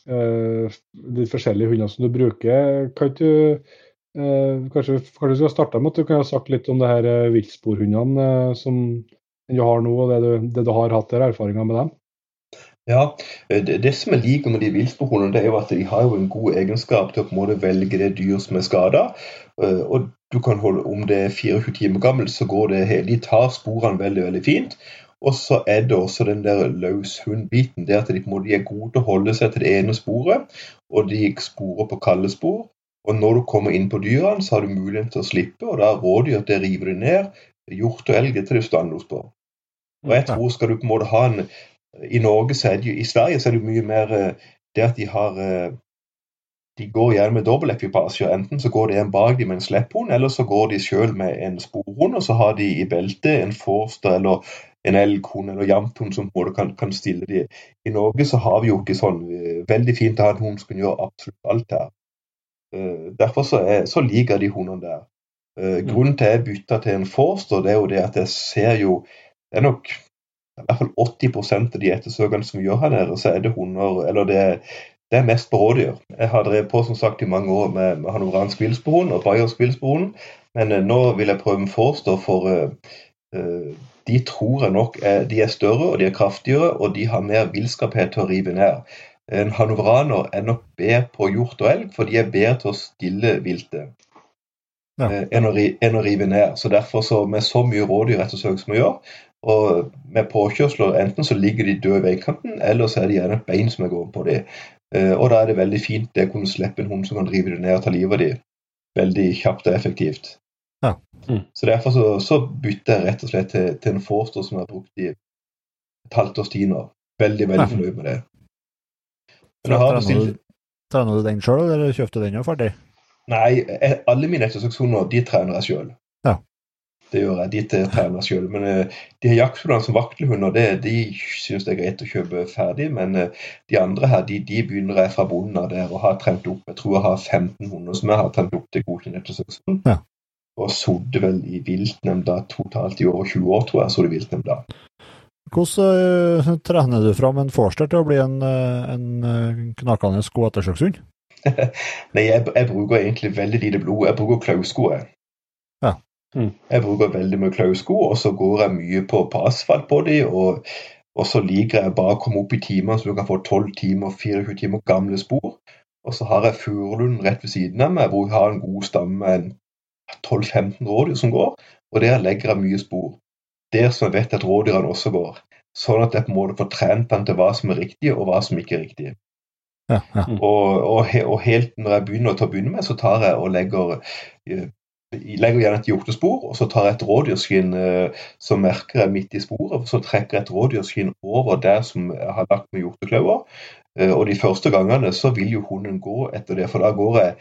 eh, de forskjellige hundene som du bruker. Kan du eh, kanskje, kanskje du skal starte med at du kan ha sagt litt om det her viltsporhundene som du har nå, og det du, det du har hatt der, erfaringer med dem? Ja, det, det som jeg liker med de viltsporhundene, det er jo at de har jo en god egenskap til å på en måte velge det dyr som er skada. Og du kan holde, om det er 24 timer gammelt, så går det hele De tar sporene veldig, veldig fint. Og så er det også den der løshundbiten. Det at de på en måte er gode til å holde seg til det ene sporet, og de sporer på kalde spor. Og når du kommer inn på dyrene, så har du muligheten til å slippe, og da råder de at det river de ned. Hjort og elg til du standlos på. Og jeg tror skal du på en måte ha en I Norge så er det jo, i Sverige så er det jo mye mer eh, det at de har eh, De går gjerne med dobbeltekvipasje. Enten så går det en bak dem med en slepphund, eller så går de sjøl med en sporhund, og så har de i beltet en forster eller en elghund eller jamthund som måte kan, kan stille de. I Norge så har vi jo ikke sånn eh, Veldig fint å ha en hund som kan gjøre absolutt alt her. Derfor så, er, så liker de hundene der. Eh, Grunnen til at jeg bytta til en Forster, det er jo det at jeg ser jo Det er nok i hvert fall 80 av de ettersøkerne som vi gjør her nede, så er det hunder Eller det, det er mest på rådyr. Jeg har drevet på som sagt i mange år med, med hanoveransk villsporhund og bayersk villsporhund, men eh, nå vil jeg prøve en forestå for eh, eh, de tror jeg nok er, de er større og de er kraftigere, og de har mer villskaphet til å rive ned. En hanoveraner er nok bedre på hjort og elg, for de er bedre til å stille viltet Ja. enn, å, enn å rive ned. Så derfor, så, med så mye rådyrettersøk som vi gjør, og med påkjørsler, enten så ligger de døde i veikanten, eller så er det gjerne et bein som er gående på dem. Eh, Og da er det veldig fint det å kunne slippe en hund som kan drive det ned og ta livet av dem. Veldig kjapt og effektivt. Ja. Mm. Så derfor så, så bytter jeg rett og slett til, til en Forster som jeg har brukt i et halvt års tid nå. Veldig, veldig Ja. fornøyd med det. Men jeg har Trener bestilt du- trener du den sjøl, eller kjøpte den jo ferdig? Nei, jeg- alle mine ettersøkshunder de trener jeg sjøl. Ja. Det gjør jeg. De til- trener jeg sjøl. Men eh, de har jaktfugler som vaktelhunder, det, de syns det er greit å kjøpe ferdig. Men eh, de andre her, de, de begynner jeg fra bunnen av der og har trent opp. Jeg tror jeg har 15 hunder som jeg har trent opp til godkjent ettersøkshund. Ja. Og sådde vel i viltnemnda totalt i over 20 år, tror jeg. Så det viltnemnda. Hvordan eh, trener du fram en Forster til å bli en, en knakende god ettersøkshund? [laughs] Nei, jeg, jeg bruker egentlig veldig lite blod. Jeg bruker klausko. jeg. Mm. Jeg bruker veldig mye klausko, og så går jeg mye på, på asfalt på de, og, og så liker jeg bare å komme opp i timer, så du kan få 12 timer, 24 timer gamle spor. Og så har jeg Furulund rett ved siden av meg, hvor jeg har en god stamme med 12-15 rådyr som går, og der legger jeg mye spor. Der som jeg vet at rådyrene også går. Sånn at jeg på en måte får trent dem til hva som er riktig, og hva som ikke er riktig. Ja, ja. Og, og, og helt når jeg begynner å ta begynne med, så tar jeg og legger eh, legger gjerne et hjortespor, og så tar jeg et rådyrskinn som merker jeg midt i sporet. Så trekker jeg et rådyrskinn over der som jeg har lagt med hjorteklauer. Eh, Og de første gangene så vil jo hunden gå etter det, for da går jeg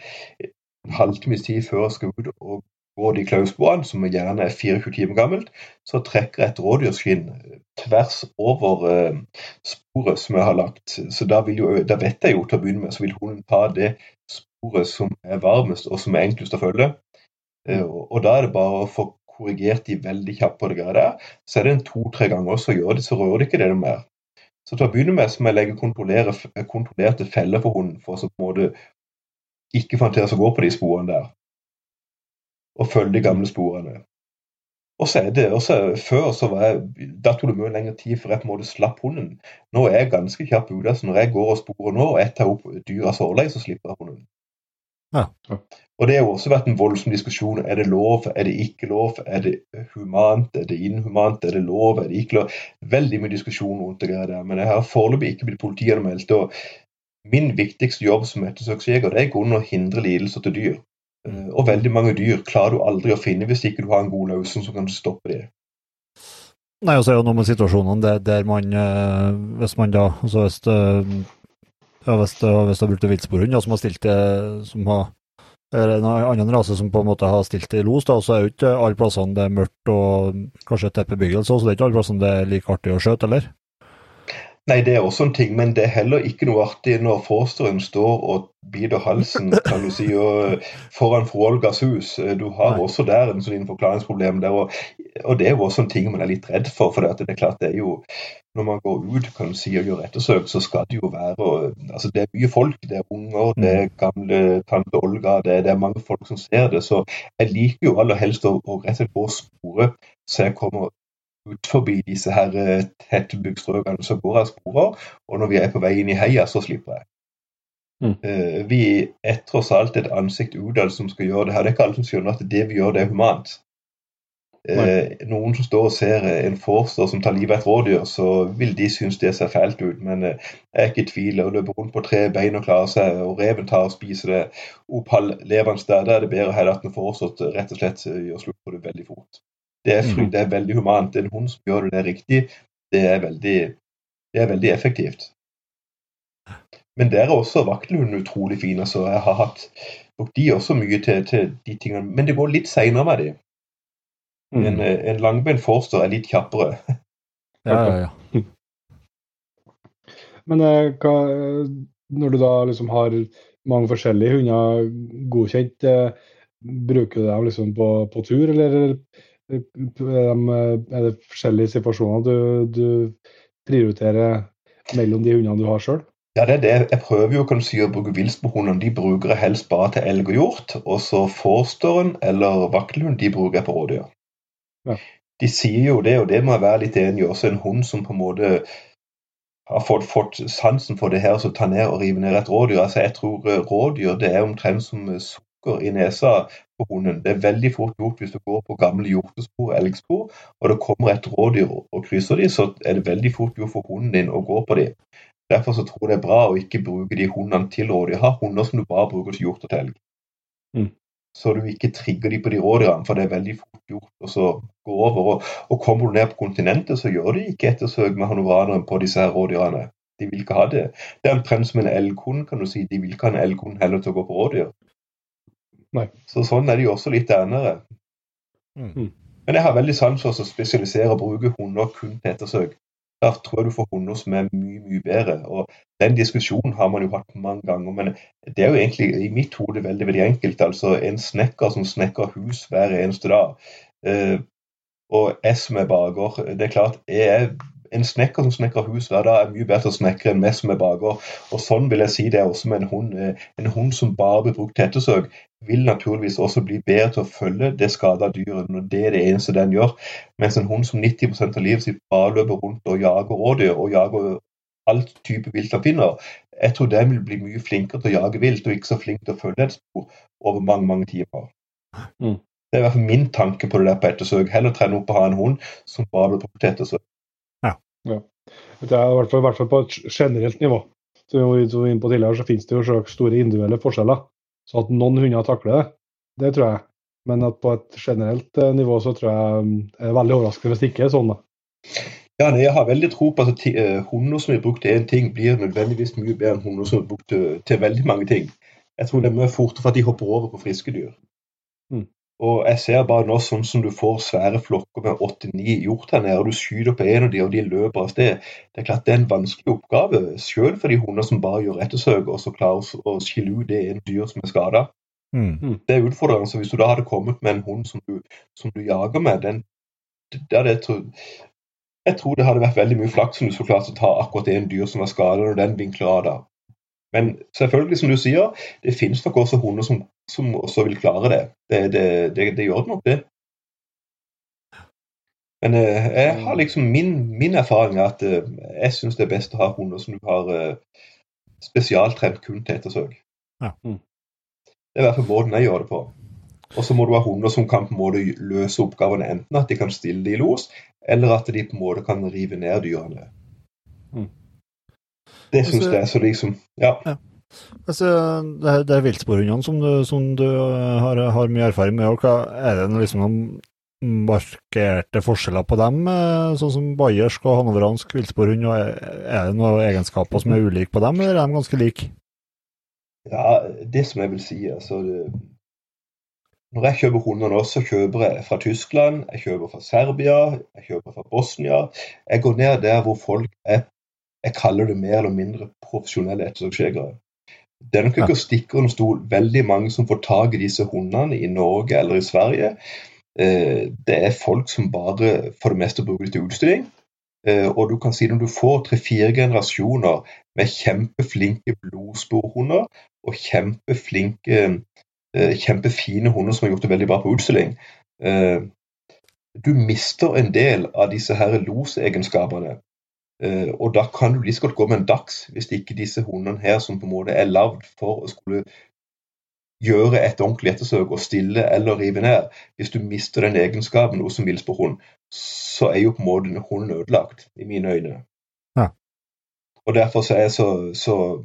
en halvtimes tid før jeg skal ut og gå de klausporene, som gjerne er 24 timer gammelt. Så trekker jeg et rådyrskinn tvers over eh, sporet som jeg har lagt. Så da, jo, da vet jeg jo til å begynne med, så vil hunden ta det sporet som er varmest og som er enklest å følge. Eh, Og, da er det bare å få korrigert de veldig kjapt på det greia. Så er det en to-tre ganger, så gjør det, så rører det ikke det mer. Så til å begynne med så må jeg legge kontrollerte feller for hunden, for så på en måte ikke få han til å gå på de sporene der. Og følge de gamle sporene. Og så er det, også Før så var jeg, da tok det mye lengre tid før jeg på en måte slapp hunden. Nå er jeg ganske kjapp ute. så Når jeg går og sporer nå, og jeg tar opp dyra sårlei, så slipper jeg hunden. Ja. Og Det har også vært en voldsom diskusjon. Er det lov, er det ikke lov? Er det humant, er det inhumant, er det lov, er det ikke lov? Veldig mye diskusjon rundt det der. Men jeg har foreløpig ikke blitt politianmeldt. og Min viktigste jobb som ettersøksjeger det er grunnen å hindre lidelser til dyr. Eh, Og veldig mange dyr klarer du aldri å finne hvis ikke du har en god løsning som kan stoppe det. Nei, og så er jo noe med situasjonene der, der man eh, Hvis man da altså hvis, eh, Ja, hvis du har brukt en viltsporhund ja, som har stilt som har eller en annen rase som på en måte har stilt i los, da, så er jo ikke alle plassene det er mørkt og kanskje tett bebyggelse, så det er ikke alle plassene det er like artig å skjøte, eller? Nei, det er også en ting, men det er heller ikke noe artig når forsteren står og biter halsen [laughs] kan du si, og, foran fru Olgas hus. Du har Nei. også der en sånn forklaringsproblem der, og, og det er jo også en ting man er litt redd for. for det, at det er klart det er jo, Når man går ut kan du si, og gjør ettersøk, så skal det jo være og, altså Det er mye folk. Det er unger, det er gamle tante Olga, det er, det er mange folk som ser det. Så jeg liker jo aller helst å, å rett og slett gå og spore så jeg kommer ut forbi disse her eh, tettbygd strøkene, så går jeg sporer. Og når vi er på vei inn i heia, så slipper jeg. Mm. Eh, vi er tross alt et ansikt utad som skal gjøre det her. Det er ikke alle som skjønner at det vi gjør, det er humant. Eh, noen som står og ser en forster som tar livet av et rådyr, så vil de synes det ser fælt ut. Men jeg er ikke i tvil. Å løpe rundt på tre bein og klare seg, og reven tar og spiser det opp halvlevende der, da er det bedre heller at den foreslått rett og slett gjør slutt på det veldig fort. Det er, Mhm. det er veldig humant. En hund som gjør det, er riktig, det er veldig, det er veldig effektivt. Men der er også vaktelhunden utrolig fin. altså Jeg har hatt Og de også mye til, til de tingene. Men det går litt seinere med de. Mm. En, eh, en langbeint forster er litt kjappere. [laughs] Ja, ja, ja. Men eh, hva, når du da liksom har mange forskjellige hunder godkjent, eh, bruker du dem liksom på, på tur, eller er, eh, er det forskjellige situasjoner du, du prioriterer mellom de hundene du har sjøl? Ja, det er det. Jeg prøver jo si, å bruke villsporhundene. De bruker jeg helst bare til elg og hjort. Og så forsteren eller vaktelhund, de bruker jeg på rådyr. Ja. De sier jo det, og det må jeg være litt enig i, også en hund som på en måte har fått, fått sansen for det her, så ta ned og rive ned et rådyr. Altså, jeg tror eh, rådyr det er omtrent som sukker i nesa på hunden. Det er veldig fort gjort hvis du går på gamle hjortespor, elgspor, og det kommer et rådyr og krysser de, så er det veldig fort gjort for hunden din å gå på de. Derfor så tror jeg det er bra å ikke bruke de hundene til rådyr. Ha hunder som du bare bruker til hjort og til elg. Mm. Så du ikke trigger de på de rådyrene, for det er veldig fort gjort å så gå over. Og, og kommer du ned på kontinentet, så gjør de ikke ettersøk med hanoveraneren på disse her rådyrene. De vil ikke ha det. Det er omtrent som en elghund, kan du si. De vil ikke ha en elghund heller til å gå på rådyr. Nei. Så sånn er de også litt enere. Mm. Men jeg har veldig sans for å spesialisere og bruke hunder kun til ettersøk. Da tror jeg du får hunder som er mye, mye bedre. Og Den diskusjonen har man jo hatt mange ganger, men det er jo egentlig i mitt hode veldig veldig enkelt. Altså En snekker som snekker hus hver eneste dag, eh, og jeg som er baker Det er klart, jeg er en snekker som snekrer hus hver dag, er mye bedre å snekre enn meg som er baker. Og sånn vil jeg si det er også med en hund. Eh, En hund som bare blir brukt til ettersøk, vil naturligvis også bli bedre til å følge det skada dyret når det er det eneste den gjør. Mens en hund som 90% av livet sitt bare løper rundt og jager rådyr og jager alt type vilt han finner, jeg tror den vil bli mye flinkere til å jage vilt og ikke så flink til å følge et spor over mange mange timer. Mm. Det er i hvert fall min tanke på det der på ettersøk. Heller trene opp å ha en hund som bare blir brukt til ettersøk. Det er i hvert fall, i hvert fall på et generelt nivå. Som vi var inne på tidligere, så finnes det jo store individuelle forskjeller. Så at noen hunder takler det, det tror jeg. Men at på et generelt eh, nivå så tror jeg mm, det er veldig overraskende hvis det ikke er sånn. da. Ja, nei, Jeg har veldig tro på at eh, hunder som er brukt til én ting, blir nødvendigvis mye bedre enn hunder som er brukt til, til veldig mange ting. Jeg tror det er mye fortere for at de hopper over på friske dyr. Mm. Og jeg ser bare nå sånn som du får svære flokker med åtte-ni hjort her nede, og du skyter på en av de, og de løper av sted. Det er klart det er en vanskelig oppgave, selv for de hunder som bare gjør ettersøk, og så klarer å- skille ut det ene dyr som er skada. Mm. Det er utfordrende. Så hvis du da hadde kommet med en hund som du, som du jager med, den, det hadde jeg, jeg tror det hadde vært veldig mye flaks om du skulle klart å ta akkurat en dyr som var skadet, og den vinkler av da. Men selvfølgelig, som du sier, det finnes nok også hunder som, som også vil klare det. Det, det, det, det gjør det nok, det. Men eh, jeg har liksom min, min erfaring er at eh, jeg syns det er best å ha hunder som du har eh, spesialtrent kun til ettersøk. Ja. Mm. Det er i hvert fall måten jeg gjør det på. Og så må du ha hunder som kan på en måte løse oppgavene, enten at de kan stille det i los, eller at de på en måte kan rive ned dyrene. Det syns Altså- jeg er så liksom Ja. Altså, det, er- det er viltsporhundene som du, som du eh, har, har mye erfaring med. Hva, er det liksom noen markerte forskjeller på dem, eh, sånn som bayersk og hannoveransk villsporhund? Er det noen egenskaper som er ulike på dem, eller er de ganske like? Ja, det som jeg vil si, altså det, Når jeg kjøper hunder nå, så kjøper jeg fra Tyskland, jeg kjøper fra Serbia, jeg kjøper fra Bosnia. Jeg går ned der hvor folk er jeg kaller det mer eller mindre profesjonelle ettersøksjegere. Det er nok ikke å stikke under stol veldig mange som får tak i disse hundene i Norge eller i Sverige. Eh, det er folk som bare for det meste bruker det til utstilling. Eh, og du kan si når du får tre-fire generasjoner med kjempeflinke blodsporhunder og kjempeflinke, eh, kjempefine hunder som har gjort det veldig bra på utstilling Du mister en del av disse her losegenskapene og da kan du like godt gå med en dags, hvis ikke disse hundene her som på en måte er lagd for å skulle gjøre et ordentlig ettersøk og stille eller rive ned. Hvis du mister den egenskapen hos en villsporhund, så er jo på en måte hunden ødelagt, i mine øyne. Ja. Og derfor så er jeg så, så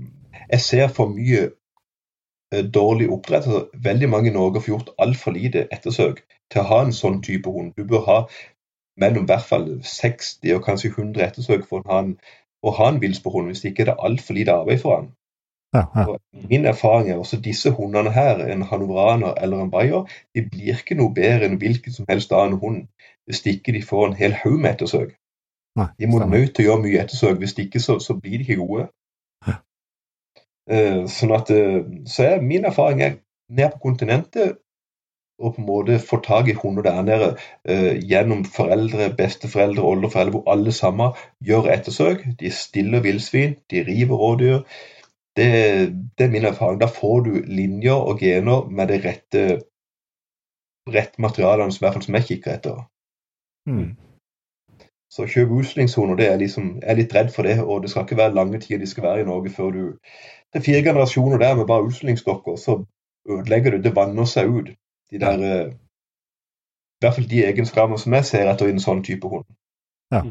Jeg ser for mye uh, dårlig oppdrett. Altså, veldig mange i Norge får gjort altfor lite ettersøk til å ha en sånn type hund. Du bør ha mellom i hvert fall 60 og kanskje 100 ettersøk for å ha en, ha en villsporhund, hvis ikke er det altfor lite arbeid for han. Ja, ja. Min erfaring er også disse hundene her, en hanoveraner eller en bayer, de blir ikke noe bedre enn hvilken som helst annen hund hvis ikke de får en hel haug med ettersøk. Nei, de må nødt til å gjøre mye ettersøk, hvis ikke så, så blir de ikke gode. Ja. Uh, sånn at, uh, så er min erfaring er ned på kontinentet og på en måte få tak i hunder der nede uh, gjennom foreldre, besteforeldre, oldeforeldre, hvor alle sammen gjør ettersøk. De stiller villsvin, de river rådyr. Det, det, er min erfaring. Da får du linjer og gener med det rette, rette materialene som, i hvert fall som jeg kikker etter. Mm. Så kjøp utstillingshunder, det er liksom, jeg er litt redd for det. Og det skal ikke være lange tider de skal være i Norge før du Det er fire generasjoner der med bare utstillingsdokker, så ødelegger du. Det vanner seg ut. De der uh, I hvert fall de egenskapene som jeg ser etter i en sånn type hund. Ja.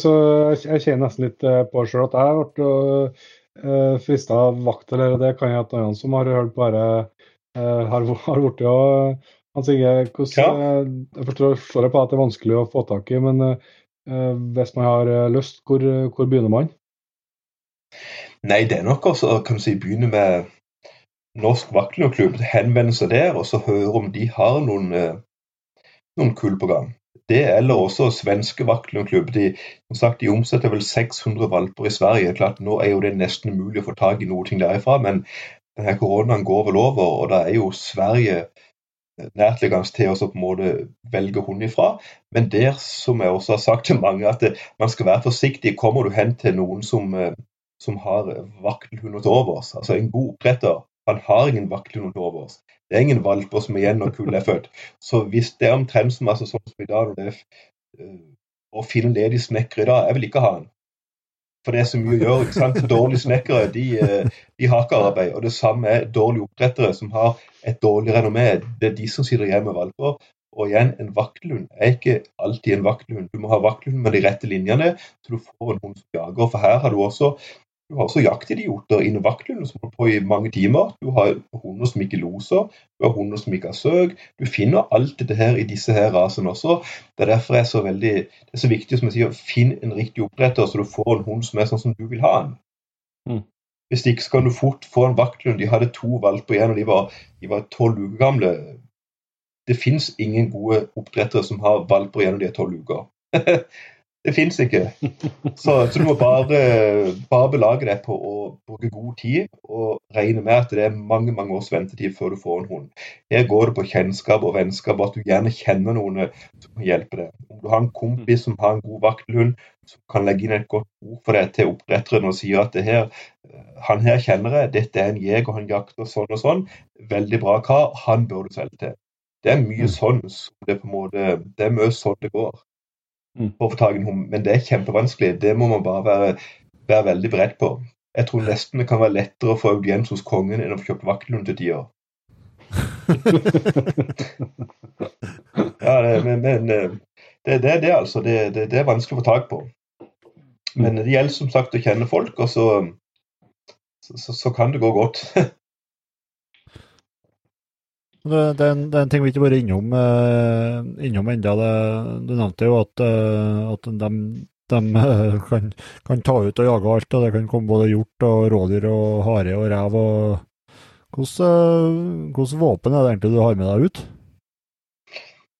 Så jeg kjenner nesten litt eh, på sjøl at jeg ble uh, frista av vakt, eller det kan jeg at noen som har hørt bare uh, har, har blitt og Hans Inge, jeg forstår, forstår på at det er vanskelig å få tak i, men uh, hvis man har lyst, hvor, hvor begynner man? Nei, det er nok også kan du si, begynne med Norsk Vakkelundklubb, henvende seg der og så høre om de har noen, eh, noen kull på gang. Det eller også svenske Vakkelundklubb. De, de omsetter vel 600 valper i Sverige. Klart, Nå er jo det nesten umulig å få tak i noe derifra, men denne koronaen går vel over, og da er jo Sverige eh, nærtliggende til å på en måte velge hund ifra. Men der, som jeg også har sagt til mange, at det, man skal være forsiktig. Kommer du hen til noen som, eh, som har vaktelhunder til overs, altså en god oppdretter, han har ingen vaktlund over oss. Det er ingen valper som er igjen når kullet er født. Så hvis det er omtrent som, altså, sånn som i dag, det uh, å finne ledige snekker i dag, jeg vil ikke ha den. For det er så mye å gjøre. ikke sant? Dårlige snekkere de, uh, de har ikke arbeid. Og det samme er dårlige oppdrettere som har et dårlig renommé. Det er de som sitter hjemme med valper. Og igjen, en vaktlund er ikke alltid en vaktlund. Du må ha vaktlund med de rette linjene, så du får en hund som jager. For her har du også du har også jaktidioter innen vaktlunden som holder på i mange timer. Du har hunder som ikke loser, du har hunder som ikke har søk. Du finner alt dette her i disse her rasene også. Det er derfor det er så, veldig, det er så viktig som jeg sier, finn en riktig oppdretter, så du får en hund som er sånn som du vil ha den. Mm. Hvis ikke så kan du fort få en vaktlund. De hadde to valper igjen, og de var tolv uker gamle. Det fins ingen gode oppdrettere som har valper igjen når de er tolv uker. [laughs] Det fins ikke. Så, så, du må bare, bare, belage deg på å bruke god tid og regne med at det er mange mange års ventetid før du får en hund. Her går det på kjennskap og vennskap, og at du gjerne kjenner noen som kan hjelpe deg. Om du har en kompis som har en god vaktelhund, som kan legge inn et godt ord for deg til oppdretteren og sier at det her, han her kjenner jeg, dette er en jeger, han jakter sånn og sånn, veldig bra kar, han bør du selge til. Det er mye mm. sånn det er mye sånn det går. Mm. for å få tak i en hund. Men det er kjempevanskelig. Det må man bare være, være veldig beredt på. Jeg tror nesten det kan være lettere å få audiens hos kongen enn å få kjøpt vaktelhund til tider. [laughs] ja, det, men, men eh, det, det, det, altså. Det, det, det, er vanskelig å få tak på. Men det gjelder som sagt å kjenne folk, og så, så, så kan det gå godt. [laughs] Det, det, er en, det er en ting vi ikke har vært innom, eh, innom ennå. Du nevnte jo at, uh, at de, de uh, kan, kan, ta ut og jage alt, og det kan komme både hjort og rådyr og hare og rev. Hvilke våpen er det egentlig du har med deg ut?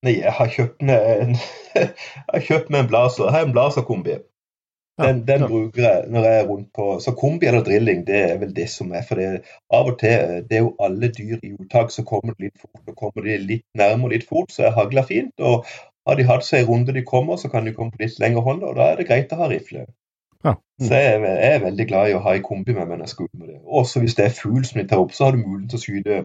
Nei, jeg har kjøpt med en, [laughs] jeg har kjøpt med en blazer. Jeg har en blazerkombi. Den, den ja. bruker jeg når jeg er rundt på Så kombi eller drilling, det er vel det som er. For det, av og til det er jo alle dyr i uttak, så kommer det litt fort. Og kommer de litt nærmere litt fort, så er hagla fint. Og har de hatt seg en runde de kommer, så kan de komme på litt lengre hånd, og da er det greit å ha rifle. Ja. Mm. Så jeg, jeg, er veldig glad i å ha en kombi med meg når jeg skal ut med det. Også hvis det er fugl som de tar opp, så har du mulighet til å skyte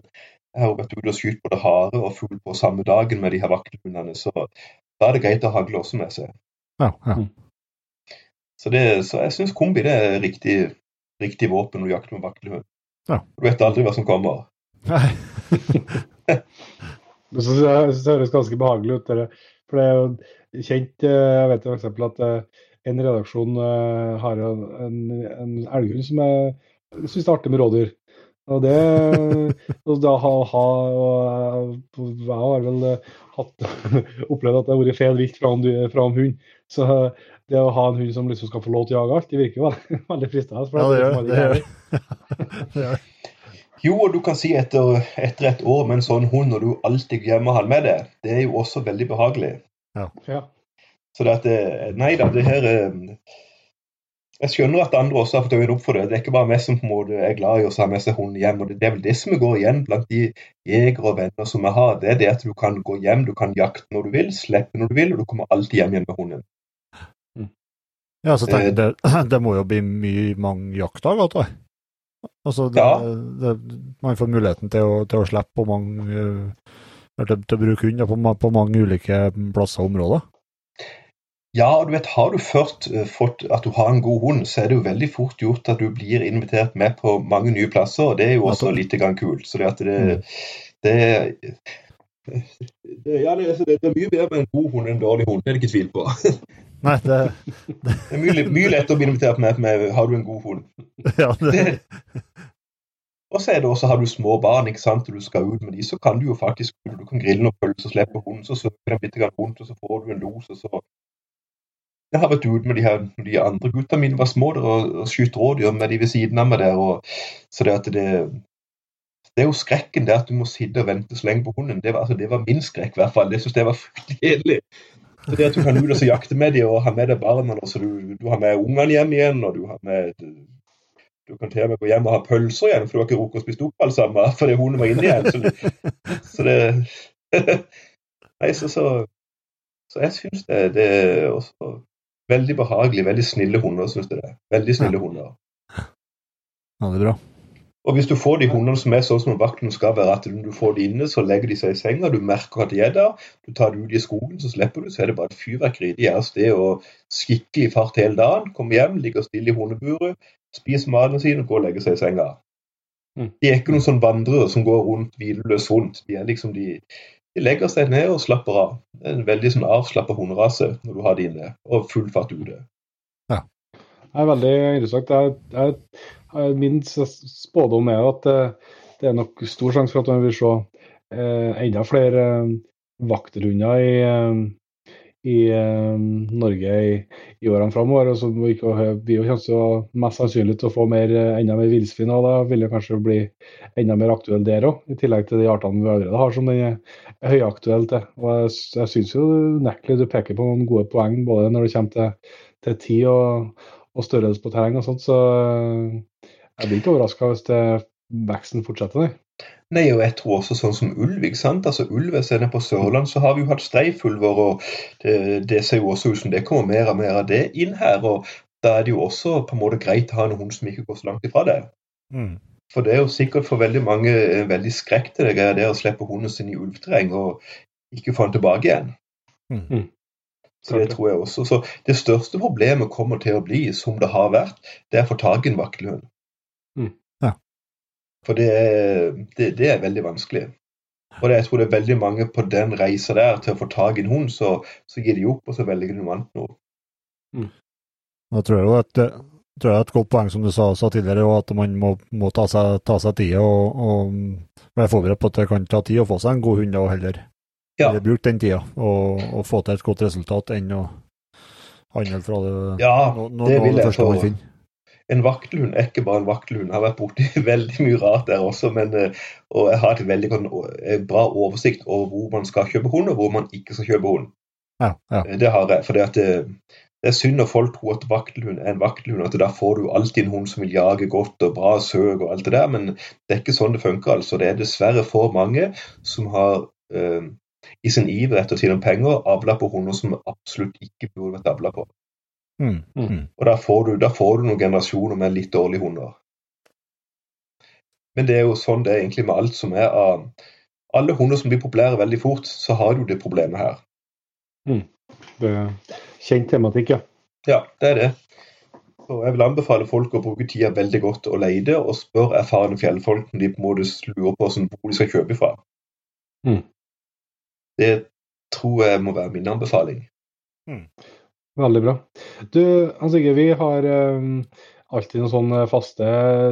jeg har vært ute og skutt både hare og fugl på samme dagen med de her vakthundene, så da er det greit å hagle også med seg. Ja, ja. Så, det, så, jeg syns kombi det er riktig, riktig våpen når du jakter med vaktelhund. Ja. Du vet aldri hva som kommer. Nei. [laughs] så synes det høres ganske behagelig ut. Dere. For det er jo kjent eh, Jeg vet f.eks. at eh, en redaksjon eh, har en, en elghund som jeg syns det er artig med rådyr. Og det [laughs] og da ha, ha, Jeg har vel hatt, [laughs] opplevd at det har vært feil vilt fra en, fra en hund. Så det å ha en hund som liksom skal få lov til å jage alt, det virker jo veldig, [laughs] veldig fristende. Ja, det gjør det. Gjør. Jo, og du kan si etter, etter, et år med en sånn hund, når du alltid gjemmer han med det, det er jo også veldig behagelig. Ja. ja. Så det at det, Nei da, det her Jeg skjønner at andre også har fått øynene opp for det. Det er ikke bare meg som på en måte er glad i å ha med seg hunden hjem. og Det er vel det som går igjen blant de jegere og venner som jeg har. Det er det at du kan gå hjem, du kan jakte når du vil, slippe når du vil, og du kommer alltid hjem igjen med hunden. Ja, så tenker jeg, det, [clears throat] det må jo bli mye mange jaktdager, tror jeg. Altså, det, ja. det, man får muligheten til å, til å slippe på mange til, til å bruke hund på, på, mange ulike plasser og områder. Ja, og du vet, har du først uh, fått at du har en god hund, så er det jo veldig fort gjort at du blir invitert med på mange nye plasser, og det er jo også ja, litt grann kult. Så det at det, mm. det, det ja, det, det, er mye bedre med en god hund enn en dårlig hund, det er det ikke tvil på. [laughs] Nei, det, det... det er mye, mye lettere å bli invitert med, med 'har du en god hund'? [laughs] Ja, det... Og så er det også, har du små barn ikke sant, og du skal ut med de, så kan du jo faktisk du kan grille noen pølser, slippe hunden, så søker den bitte grann rundt, og så får du en los. og så... Jeg har vært ute med de, her, de andre gutta mine var små der, og, og skutt rådyr med de ved siden av meg der. Og, så det at det, det er jo skrekken det at du må sitte og vente så lenge på hunden. Det var, altså, det var min skrekk, i hvert fall. Det syns jeg var fryktelig kjedelig. Så det at du kan ut og jakte med dem og ha med deg barna, så du, du har med ungene hjem igjen, og du har med du kan til og med gå hjem og ha pølser igjen, for du har ikke rukket å spise opp alt sammen fordi hunden var inne igjen. Så det, så det [laughs] Nei, så, så, så jeg syns det, det, er også veldig behagelig. Veldig snille hunder, syns jeg det. Veldig snille hunder. Ja, det er bra. Og hvis du får de hundene som er sånn som vakten skal være, at du får de inne, så legger de seg i senga, du merker at de er der, du tar dem ut i skogen, så slipper du, så er det bare et fyrverkeri. De er av sted og skikkelig fart hele dagen, kommer hjem, ligger stille i hundeburet, spiser maten sin og går og legger seg i senga. Mm. De er ikke noen sånn vandrere som går rundt hvileløst rundt. De liksom de, de legger seg ned og slapper av. Det er en veldig sånn avslappa hunderase når du har de inne, og full fart ute. Ja. Det er veldig interessant. Jeg, jeg Eh, min spådom er at eh, det er nok stor sjanse for at man vil se eh, enda flere vakterhunder i, i Norge i, i årene framover. Og så vi jo kanskje mest sannsynlig til å få mer, enda mer villsvin, og da vil det kanskje bli enda mer aktuell der òg, i tillegg til de artene vi allerede har som den er høyaktuell til. Og jeg, jeg syns jo unektelig du peker på noen gode poeng, både når det kommer til, til tid og, og størrelse på terreng og sånt. Så jeg blir ikke overraska hvis det, veksten fortsetter, nei. Nei, og jeg tror også sånn som ulv. ikke sant? Altså Ulv er nede på Sørland, så har vi jo hatt streifulver, og det, det, ser jo også ut som det kommer mer og mer av det inn her. og Da er det jo også på en måte greit å ha en hund som ikke går så langt ifra det. Mm. For det er jo sikkert for veldig mange veldig skrekk til det det der å slippe hunden sin i ulveterreng og ikke få den tilbake igjen. Mm. Mm. Så det tror jeg også. Så Det største problemet kommer til å bli, som det har vært, det er å få tak i en vaktelhund. For det er, det, det er veldig vanskelig. Og det, jeg tror det er veldig mange på den reisa der til å få tak i en hund, så, så gir de opp, og så velger de noe annet nå. Mm. Da tror jeg jo at det, tror jeg er et godt poeng som du sa, sa tidligere, og at man må, må ta seg, ta seg tid og, og være forberedt på at det kan ta tid å få seg en god hund, da heller, Ja. brukt den tida og, og få til et godt resultat enn å handle fra det, Ja, no, no, det vil det jeg finner. En vaktelhund er ikke bare en vaktelhund. Jeg har vært borti [laughs] veldig mye rart der også, men, eh, og jeg har et veldig eh, bra oversikt over hvor man skal kjøpe hund, og hvor man ikke skal kjøpe hund. Ja, ja. Eh, Det har jeg. For det, det er synd når folk tror at vaktelhund er en vaktelhund, at da får du alltid en hund som vil jage godt og bra søk og alt det der, men det er ikke sånn det funker. altså. Det er dessverre for mange som har eh, i sin iver etter å tjene penger avla på hunder som absolutt ikke burde vært avla på. Mm. Mm. Mm. Og da får, du, da får du noen generasjoner med litt dårlige hunder. Men det er jo sånn det er egentlig med alt som er av Alle hunder som blir populære veldig fort, så har du det problemet her. Det er kjent tematikk, ja. Ja, det er det. Og jeg vil anbefale folk å bruke tida veldig godt og leide, og spørre erfarne fjellfolk når de på en måte lurer på hvor de skal kjøpe ifra. Mm. Det tror jeg må være min anbefaling. Veldig bra. Du, Hans Inge, vi har um, alltid noen sånne faste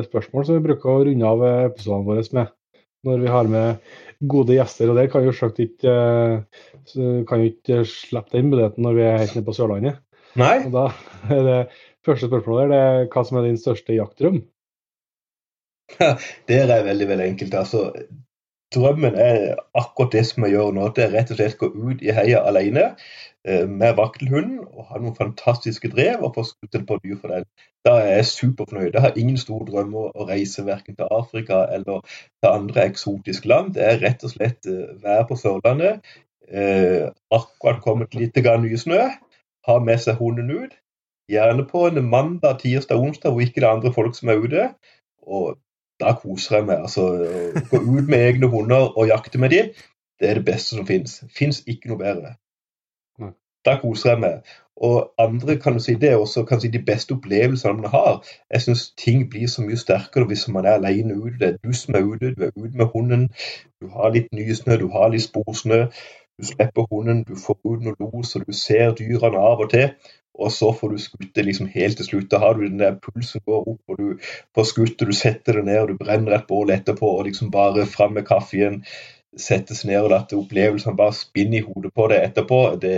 spørsmål som vi bruker å runde av episodene våre med. Når vi har med gode gjester. Og det kan jo selvsagt ikke, eh, kan jo ikke slippe den muligheten når vi er helt nede på Sørlandet. Nei, Og da er det første spørsmålet der, det er hva som er din største jaktdrøm? [laughs] det er veldig, veldig enkelt. Altså, drømmen er akkurat det som jeg gjør nå. Det er rett og slett gå ut i heia alene eh, med vaktelhunden og ha noen fantastiske drev og få skutt et par dyr for den. Da er jeg superfornøyd. Jeg har ingen store drømmer å reise verken til Afrika eller til andre eksotiske land. Det er rett og slett eh, være på Sørlandet, eh, akkurat kommet litt ny snø, ha med seg hunden ut. Gjerne på en mandag, tirsdag, onsdag hvor ikke det er andre folk som er ute. Og da koser jeg meg. altså å Gå ut med egne hunder og jakte med dem, det er det beste som fins. Fins ikke noe bedre. Da koser jeg meg. Og andre kan du si, det er også kan si, de beste opplevelsene man har. Jeg syns ting blir så mye sterkere hvis man er alene ute. Det er du som er ute, du er ute med hunden. Du har litt nysnø, du har litt sporsnø. Du slipper hunden, du får ut noe los, og du ser dyrene av og til. Og så får du skutt det liksom helt til slutt. Da har du den der pulsen går opp, og du får skutt, og du setter det ned, og du brenner et bål etterpå, og liksom bare fram med kaffen, settes ned, og at opplevelsen bare spinner i hodet på deg etterpå. Det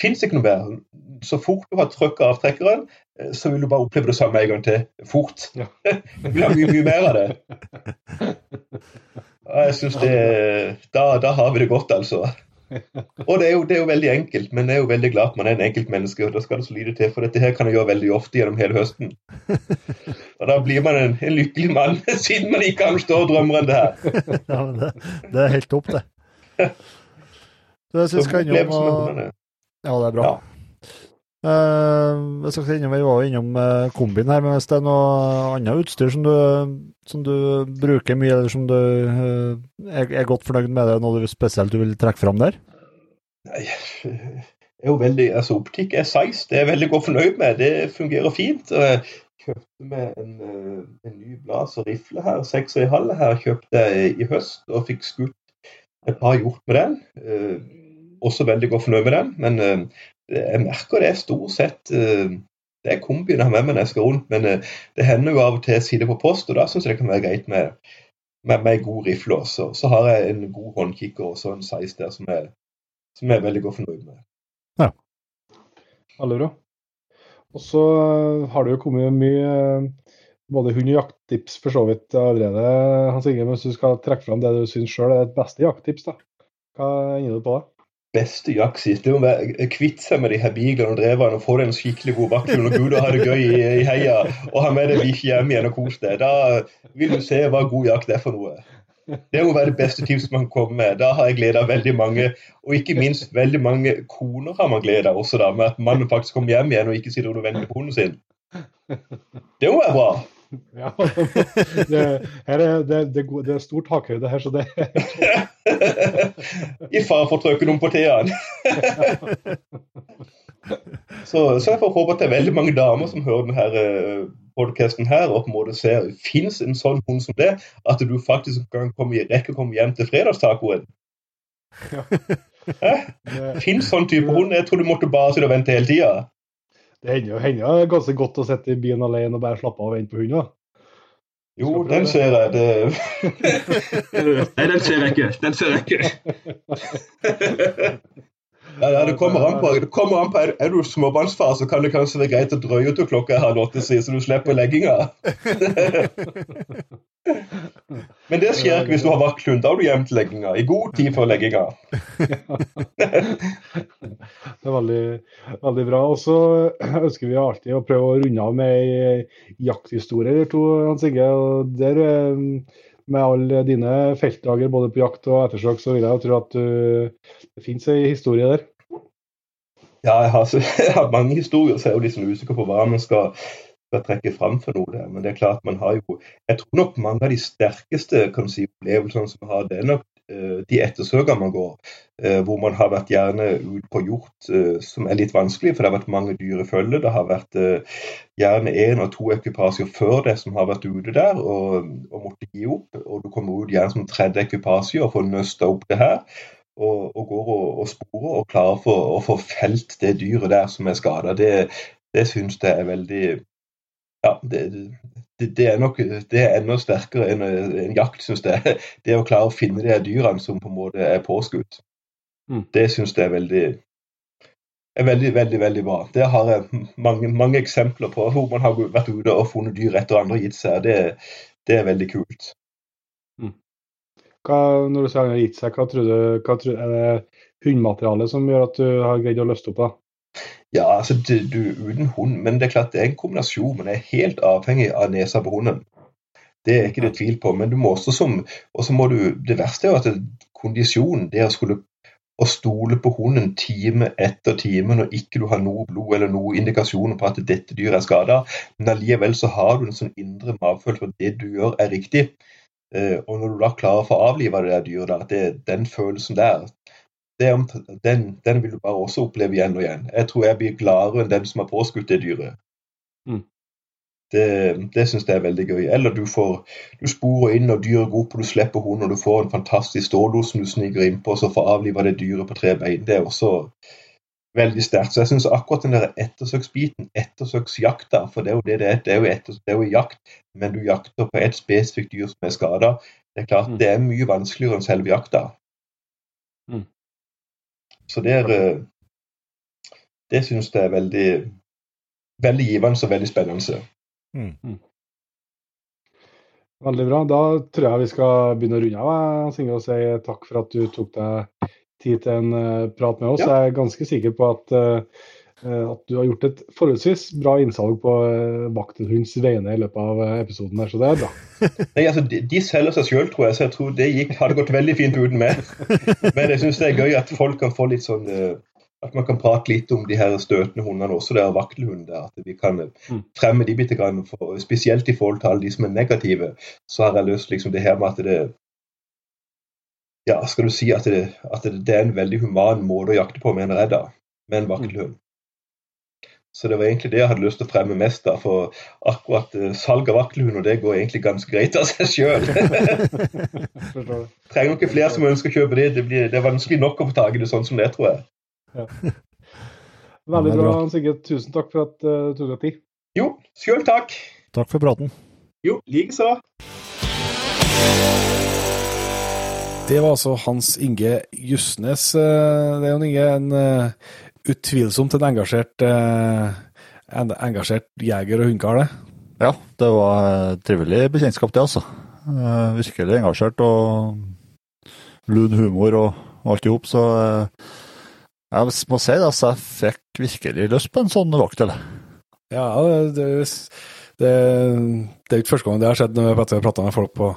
fins ikke noe bedre. Så fort du har trykket avtrekkeren, eh, så vil du bare oppleve det samme en gang til. Fort. Ja. du vil ha mye, mye mer av det. [laughs] Jeg synes det da, da har vi det godt, altså. Og det er, jo, det er jo veldig enkelt, men jeg er jo veldig glad at man er en enkeltmenneske. og Da skal det så lite til, for dette her kan jeg gjøre veldig ofte gjennom hele høsten. Og da blir man en, en lykkelig mann, [laughs] siden man ikke har noen større drømmer enn det her. Ja, men det, det er helt topp, det. [laughs] Så jeg syns og- hundene. Ja, det er bra. Eh, jeg skal innom, Vi var jo innom eh, kombin her, men hvis det er noe annet utstyr som du, som du bruker mye, eller som du uh, er, er godt fornøyd med, det noe du spesielt du vil trekke fram der? Nei, jeg er jo veldig, altså Optikk er size, det er jeg veldig godt fornøyd med. Det fungerer fint. og Jeg kjøpte meg en, en ny blazer rifle her, seks og en halv her, kjøpte jeg i høst og fikk skutt et par hjort med den. Uh, også veldig godt fornøyd med den, men jeg merker det er stort sett eh, det er kombien jeg har med meg når jeg skal rundt, men eh, det hender jo av og til jeg sitter på post, og da syns jeg det kan være greit med, med, med god rifle også. Så har jeg en god håndkikker og så en size der som jeg, som jeg er veldig godt fornøyd med. Veldig bra. Og så eh, har det jo kommet mye både hund- og jakttips for så vidt allerede, Hans Inge. Men hvis du skal trekke fram det du syns sjøl er et beste jakttips, da. Hva ender du på det? Beste jaktsist. Det er å være- kvitte seg med de her biglene og drevene og få deg en skikkelig god vakthund og gud og ha det gøy i, i heia og ha med deg bikkje hjem igjen og kose deg. Da vil du se hva god jakt er for noe. Det må være det beste tipset man kan komme med. Da har jeg glede veldig mange, og ikke minst veldig mange koner har man glede også, da, med at mannen faktisk kommer hjem igjen og ikke sitter og venter på hunden sin. Det må være bra. [laughs] Ja, det, er, det, det, det er stor takhøyde her, så det [laughs] I fare for å trøkke noen på T-en. [laughs] Så, så jeg får håpe at det er veldig mange damer som hører denne podkasten her, og på en måte ser fins en sånn hund som det, at du faktisk kan komme, rekke å komme hjem til fredagstacoen. Ja. Fins sånn type hund? Jeg tror du måtte bare sitte og vente hele tida. Det hender jo hender ganske godt å sitte i bilen alene og bare slappe av og vente på hunden. Jo, den ser jeg. Det... Nei, den ser jeg ikke. Den ser jeg ikke. [laughs] Ja, det kommer an på. Det kommer an på. Er, er du småbarnsfar, så kan det kanskje være greit å drøye til klokka er halv åtte, så du slipper legginga. [laughs] Men det skjer ikke hvis du har vakthund. Da har du gjemt legginga. I god tid før legginga. [laughs] Det er veldig, veldig bra. Og så ønsker vi alltid å prøve å runde av med ei jakthistorie eller to, Hans Inge. Og der, eh, med alle dine feltdager både på jakt og ettersøk, så vil jeg jo tro at du, det finnes ei historie der. Ja, jeg har, [laughs] jeg har mange historier, så jeg er jo sånn usikker på hva man skal, skal trekke fram for noe der. Men det er klart man har jo Jeg tror nok mange av de sterkeste kan si, opplevelsene som har, det er nok de ettersøker man går, eh, hvor man har vært gjerne ute på hjort, eh, som er litt vanskelig, for det har vært mange dyr i følge. Det har vært eh, gjerne én og to ekvipasjer før det som har vært ute der og, og måtte gi opp. Og du kommer ut gjerne som tredje ekvipasje og får nøsta opp det her. Og, og går og, og sporer og klarer for, å få felt det dyret der som er skada. Det, det syns jeg er veldig ja, det, det, det er nok det er enda sterkere enn en jakt, syns jeg. [laughs] Det å klare å finne de dyrene som på en måte er påskutt. Mm. Det syns jeg er veldig er veldig, veldig veldig bra. Det har jeg mange, mange eksempler på hvor man har vært ute og funnet dyr etter andre og gitt seg. Det, det er veldig kult. Hva, når du sier gitt seg, hva tror du, hva tror, er det hundematerialet som gjør at du har greid å løste opp? da? Ja, altså du, du uten hund, men det er klart det er en kombinasjon. Man er helt avhengig av nesa på hunden. Det er ikke det tvil på. Men du må også som Og så må du Det verste er jo at det, kondisjon, det å skulle å stole på hunden time etter time når ikke du har noe blod eller noen indikasjoner på at dette dyret er skada, men allikevel så har du en sånn indre magefølelse på at det du gjør, er riktig. Eh, og når du da klarer å få avliva det der dyret, at det, den følelsen der, det, er den, den vil du bare også oppleve igjen og igjen. Jeg tror jeg blir gladere enn den som har påskutt det dyret. Mm. Det, det syns jeg er veldig gøy. Eller du får du sporer inn og dyret går opp, og du slipper hunden, og du får en fantastisk stålos som du sniker innpå, og så får avliva det dyret på tre bein. Det er også veldig sterkt. Så jeg syns akkurat den der ettersøksbiten, ettersøksjakta, for det er jo det det er, det er jo, etter, det er jo jakt, men du jakter på et spesifikt dyr som er skada. Det er klart Mm. det er mye vanskeligere enn selve jakta. Mm. Så det er eh, Det syns jeg er veldig veldig givende og veldig spennende. Veldig bra. Da tror jeg vi skal begynne å runde av, jeg, Inge, og si takk for at du tok deg tid til en eh, prat med oss. Ja. Jeg er ganske sikker på at, eh, at du har gjort et forholdsvis bra innsalg på vakthunds vaktelhunds vegne i løpet av eh, episoden, her, så det er bra. [laughs] Nei, altså, de, de selger seg sjøl, tror jeg, så jeg tror det gikk, hadde gått veldig fint uten meg. [laughs] Men jeg syns det er gøy at folk kan få litt sånn eh, At man kan prate litt om de her støtende hundene også, det er vaktelhunder. At vi kan eh, Mm. fremme de bitte grann. For, spesielt i forhold til alle de som er negative, så har jeg lyst liksom det her med at det Ja, skal du si at det, at det, det er en veldig human måte å jakte på, med en redda, Med en vaktelhund. Så det var egentlig det jeg hadde lyst til å fremme mest. da, For akkurat eh, salg av vaktelhunder det går egentlig ganske greit av seg sjøl. [laughs] Trenger ikke flere som ønsker å kjøpe det. Det, blir, det er vanskelig nok å få tak i det sånn som det, tror jeg. Veldig Ja, er bra, bra. Hans Inge. Tusen takk for at eh, du tok deg tid. Jo, sjøl takk. Takk for praten. Jo, likeså. Det var altså Hans Inge Justnes. eh, Det er jo Inge, en utvilsomt en engasjert, eh, en engasjert jeger og hundekar, det. Ja, det var eh, trivelig bekjentskap, det, altså. Eh, Virkelig engasjert og lun humor og, og alt i hop, så jeg må si det, altså, jeg fikk virkelig lyst på en sånn vaktel. Ja, det, det, det, det er ikke første gang det har skjedd når vi har prata med folk på,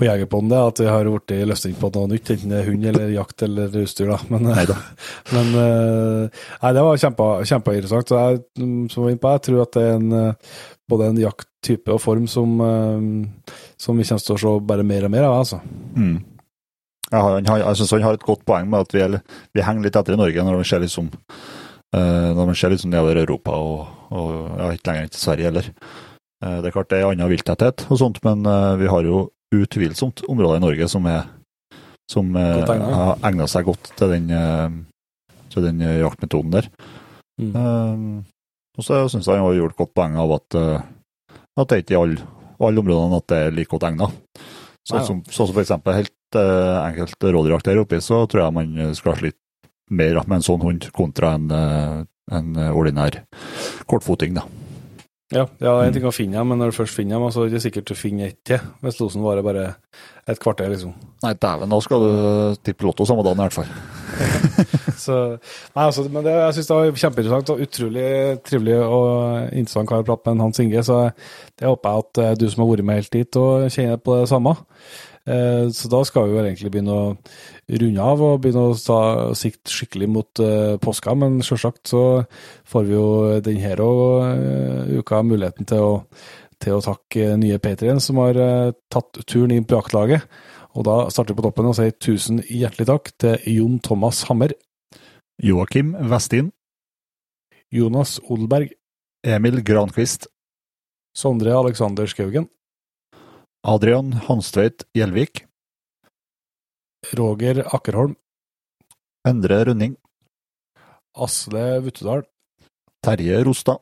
på Jegerpodden, at vi har blitt løsning på noe nytt, enten det er hund eller jakt eller utstyr. da. Men, [laughs] men eh, nei, det var kjempe, kjempeinteressant. Så jeg, mm, som jeg på, jeg tror at det er en, eh, både en jakttype og form som, eh, som vi kommer til å se bare mer og mer av. altså. Mm. Jeg, jeg syns han har et godt poeng med at vi, er, vi henger litt etter i Norge når man ser liksom eh, når man ser liksom nedover Europa og, og ja, ikke lenger til Sverige heller. Eh, det er klart det er annen vilttetthet og sånt, men eh, vi har jo utvilsomt områder i Norge som er som eh, har egna seg godt til den, til den jaktmetoden der. Mm. Eh, Og så syns jeg han har gjort godt poeng av at, at det er ikke i alle, alle områdene at det er like godt egna. Sånn som, så som for eksempel helt uh, enkelt rådyrjakt der oppe, så tror jeg man skal slite mer med en sånn hund kontra en, en ordinær kortfoting, da. Ja, ja, en ting å finne dem, men når du først finner dem, så er det ikke sikkert du finner ett til. Hvis losen varer bare et kvarter, liksom. Nei, dæven, da skal du tippe Lotto samme dagen i hvert fall. [laughs] Så, nei, altså, men det, jeg syns det var kjempeinteressant og utrolig trivelig og interessant kar å prate med Hans Inge. Så det håper jeg at eh, du som har vært med helt dit, og kjenner på det samme. Eh, Så da skal vi jo egentlig begynne å runde av og begynne å ta sikt skikkelig mot eh, påska. Men selvsagt så får vi jo denne uh, uka muligheten til å, til å takke nye Patrion som har eh, tatt turen inn på jaktlaget. Og da starter vi på toppen og sier tusen hjertelig takk til Jon Thomas Hammer, Joakim Vestin, Jonas Odelberg, Emil Granqvist. Sondre Alexander Skaugen, Adrian Hanstveit Gjelvik, Roger Akkerholm, Endre Rønning, Asle Vuttedal, Terje Rostad,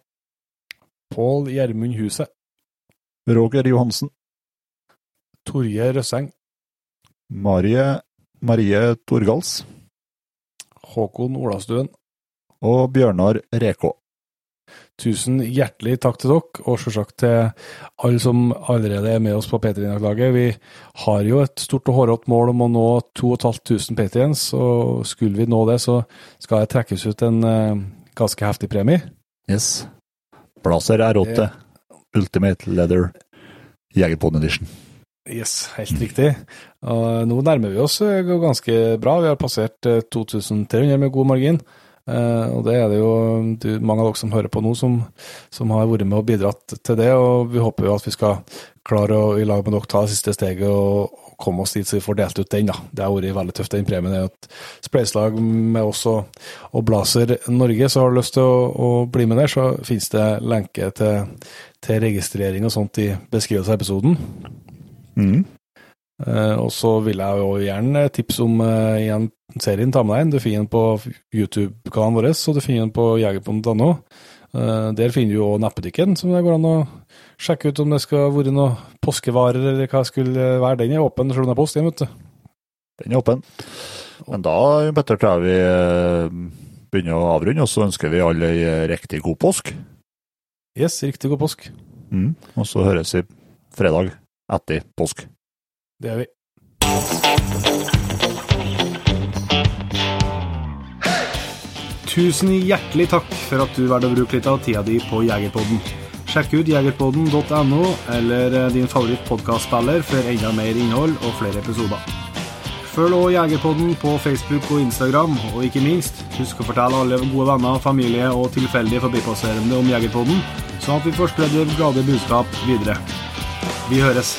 Pål Gjermund Huset, Roger Johansen, Torje Røsseng, Marie, Marie Torgals. Håkon Olastuen. og Bjørnar Rekå. Tusen hjertelig takk til dere, og selvsagt til alle som allerede er med oss på P3-laget. Vi har jo et stort og hårete mål om å nå 2500 patrions, og skulle vi nå det, så skal det trekkes ut en eh, ganske heftig premie. Yes. Blazer R8 Ultimate Leather Jegerpon Edition. Yes, helt riktig. Og nå nærmer vi oss eh, ganske bra. Vi har passert eh, 2300 med god margin. Eh, og det er det jo du, mange av dere som hører på nå, som, som har vært med og bidratt til det. Og vi håper jo at vi skal klare å i lag med dere ta det siste steget og, og komme oss dit så vi får delt ut den. da. Det har vært veldig tøft, den premien. Er et spleiselag med oss og, og Blazer Norge. Så har du lyst til å, å bli med der, så finnes det lenke til, til registrering og sånt i beskrivelsen av episoden. Mm. Uh, og så vil jeg jo gjerne tipse om uh, igjen serien Ta med deg en. Du finner den på YouTube-kanalen vår, og du finner den på jegerpon.no. Eh, der finner du òg nettbutikken, som det går an å sjekke ut om det skal være noen påskevarer eller hva det skulle være. Den er åpen selv om det er post, den, vet du. Den er åpen. Men da, Petter, tror jeg vi eh, begynner å avrunde, og så ønsker vi alle ei riktig god påsk. Yes, riktig god påsk. Mm. Og så høres vi fredag etter påsk. Det gjør vi. Tusen hjertelig takk for at du valgte å bruke litt av tida di på Jegerpodden. Sjekk ut jegerpodden.no eller din favoritt-podkastspiller for enda mer innhold og flere episoder. Følg også Jegerpodden på Facebook og Instagram, og ikke minst, husk å fortelle alle gode venner, familie og tilfeldige forbipasserende om Jegerpodden, sånn at vi får spredd det glade budskap videre. Vi høres.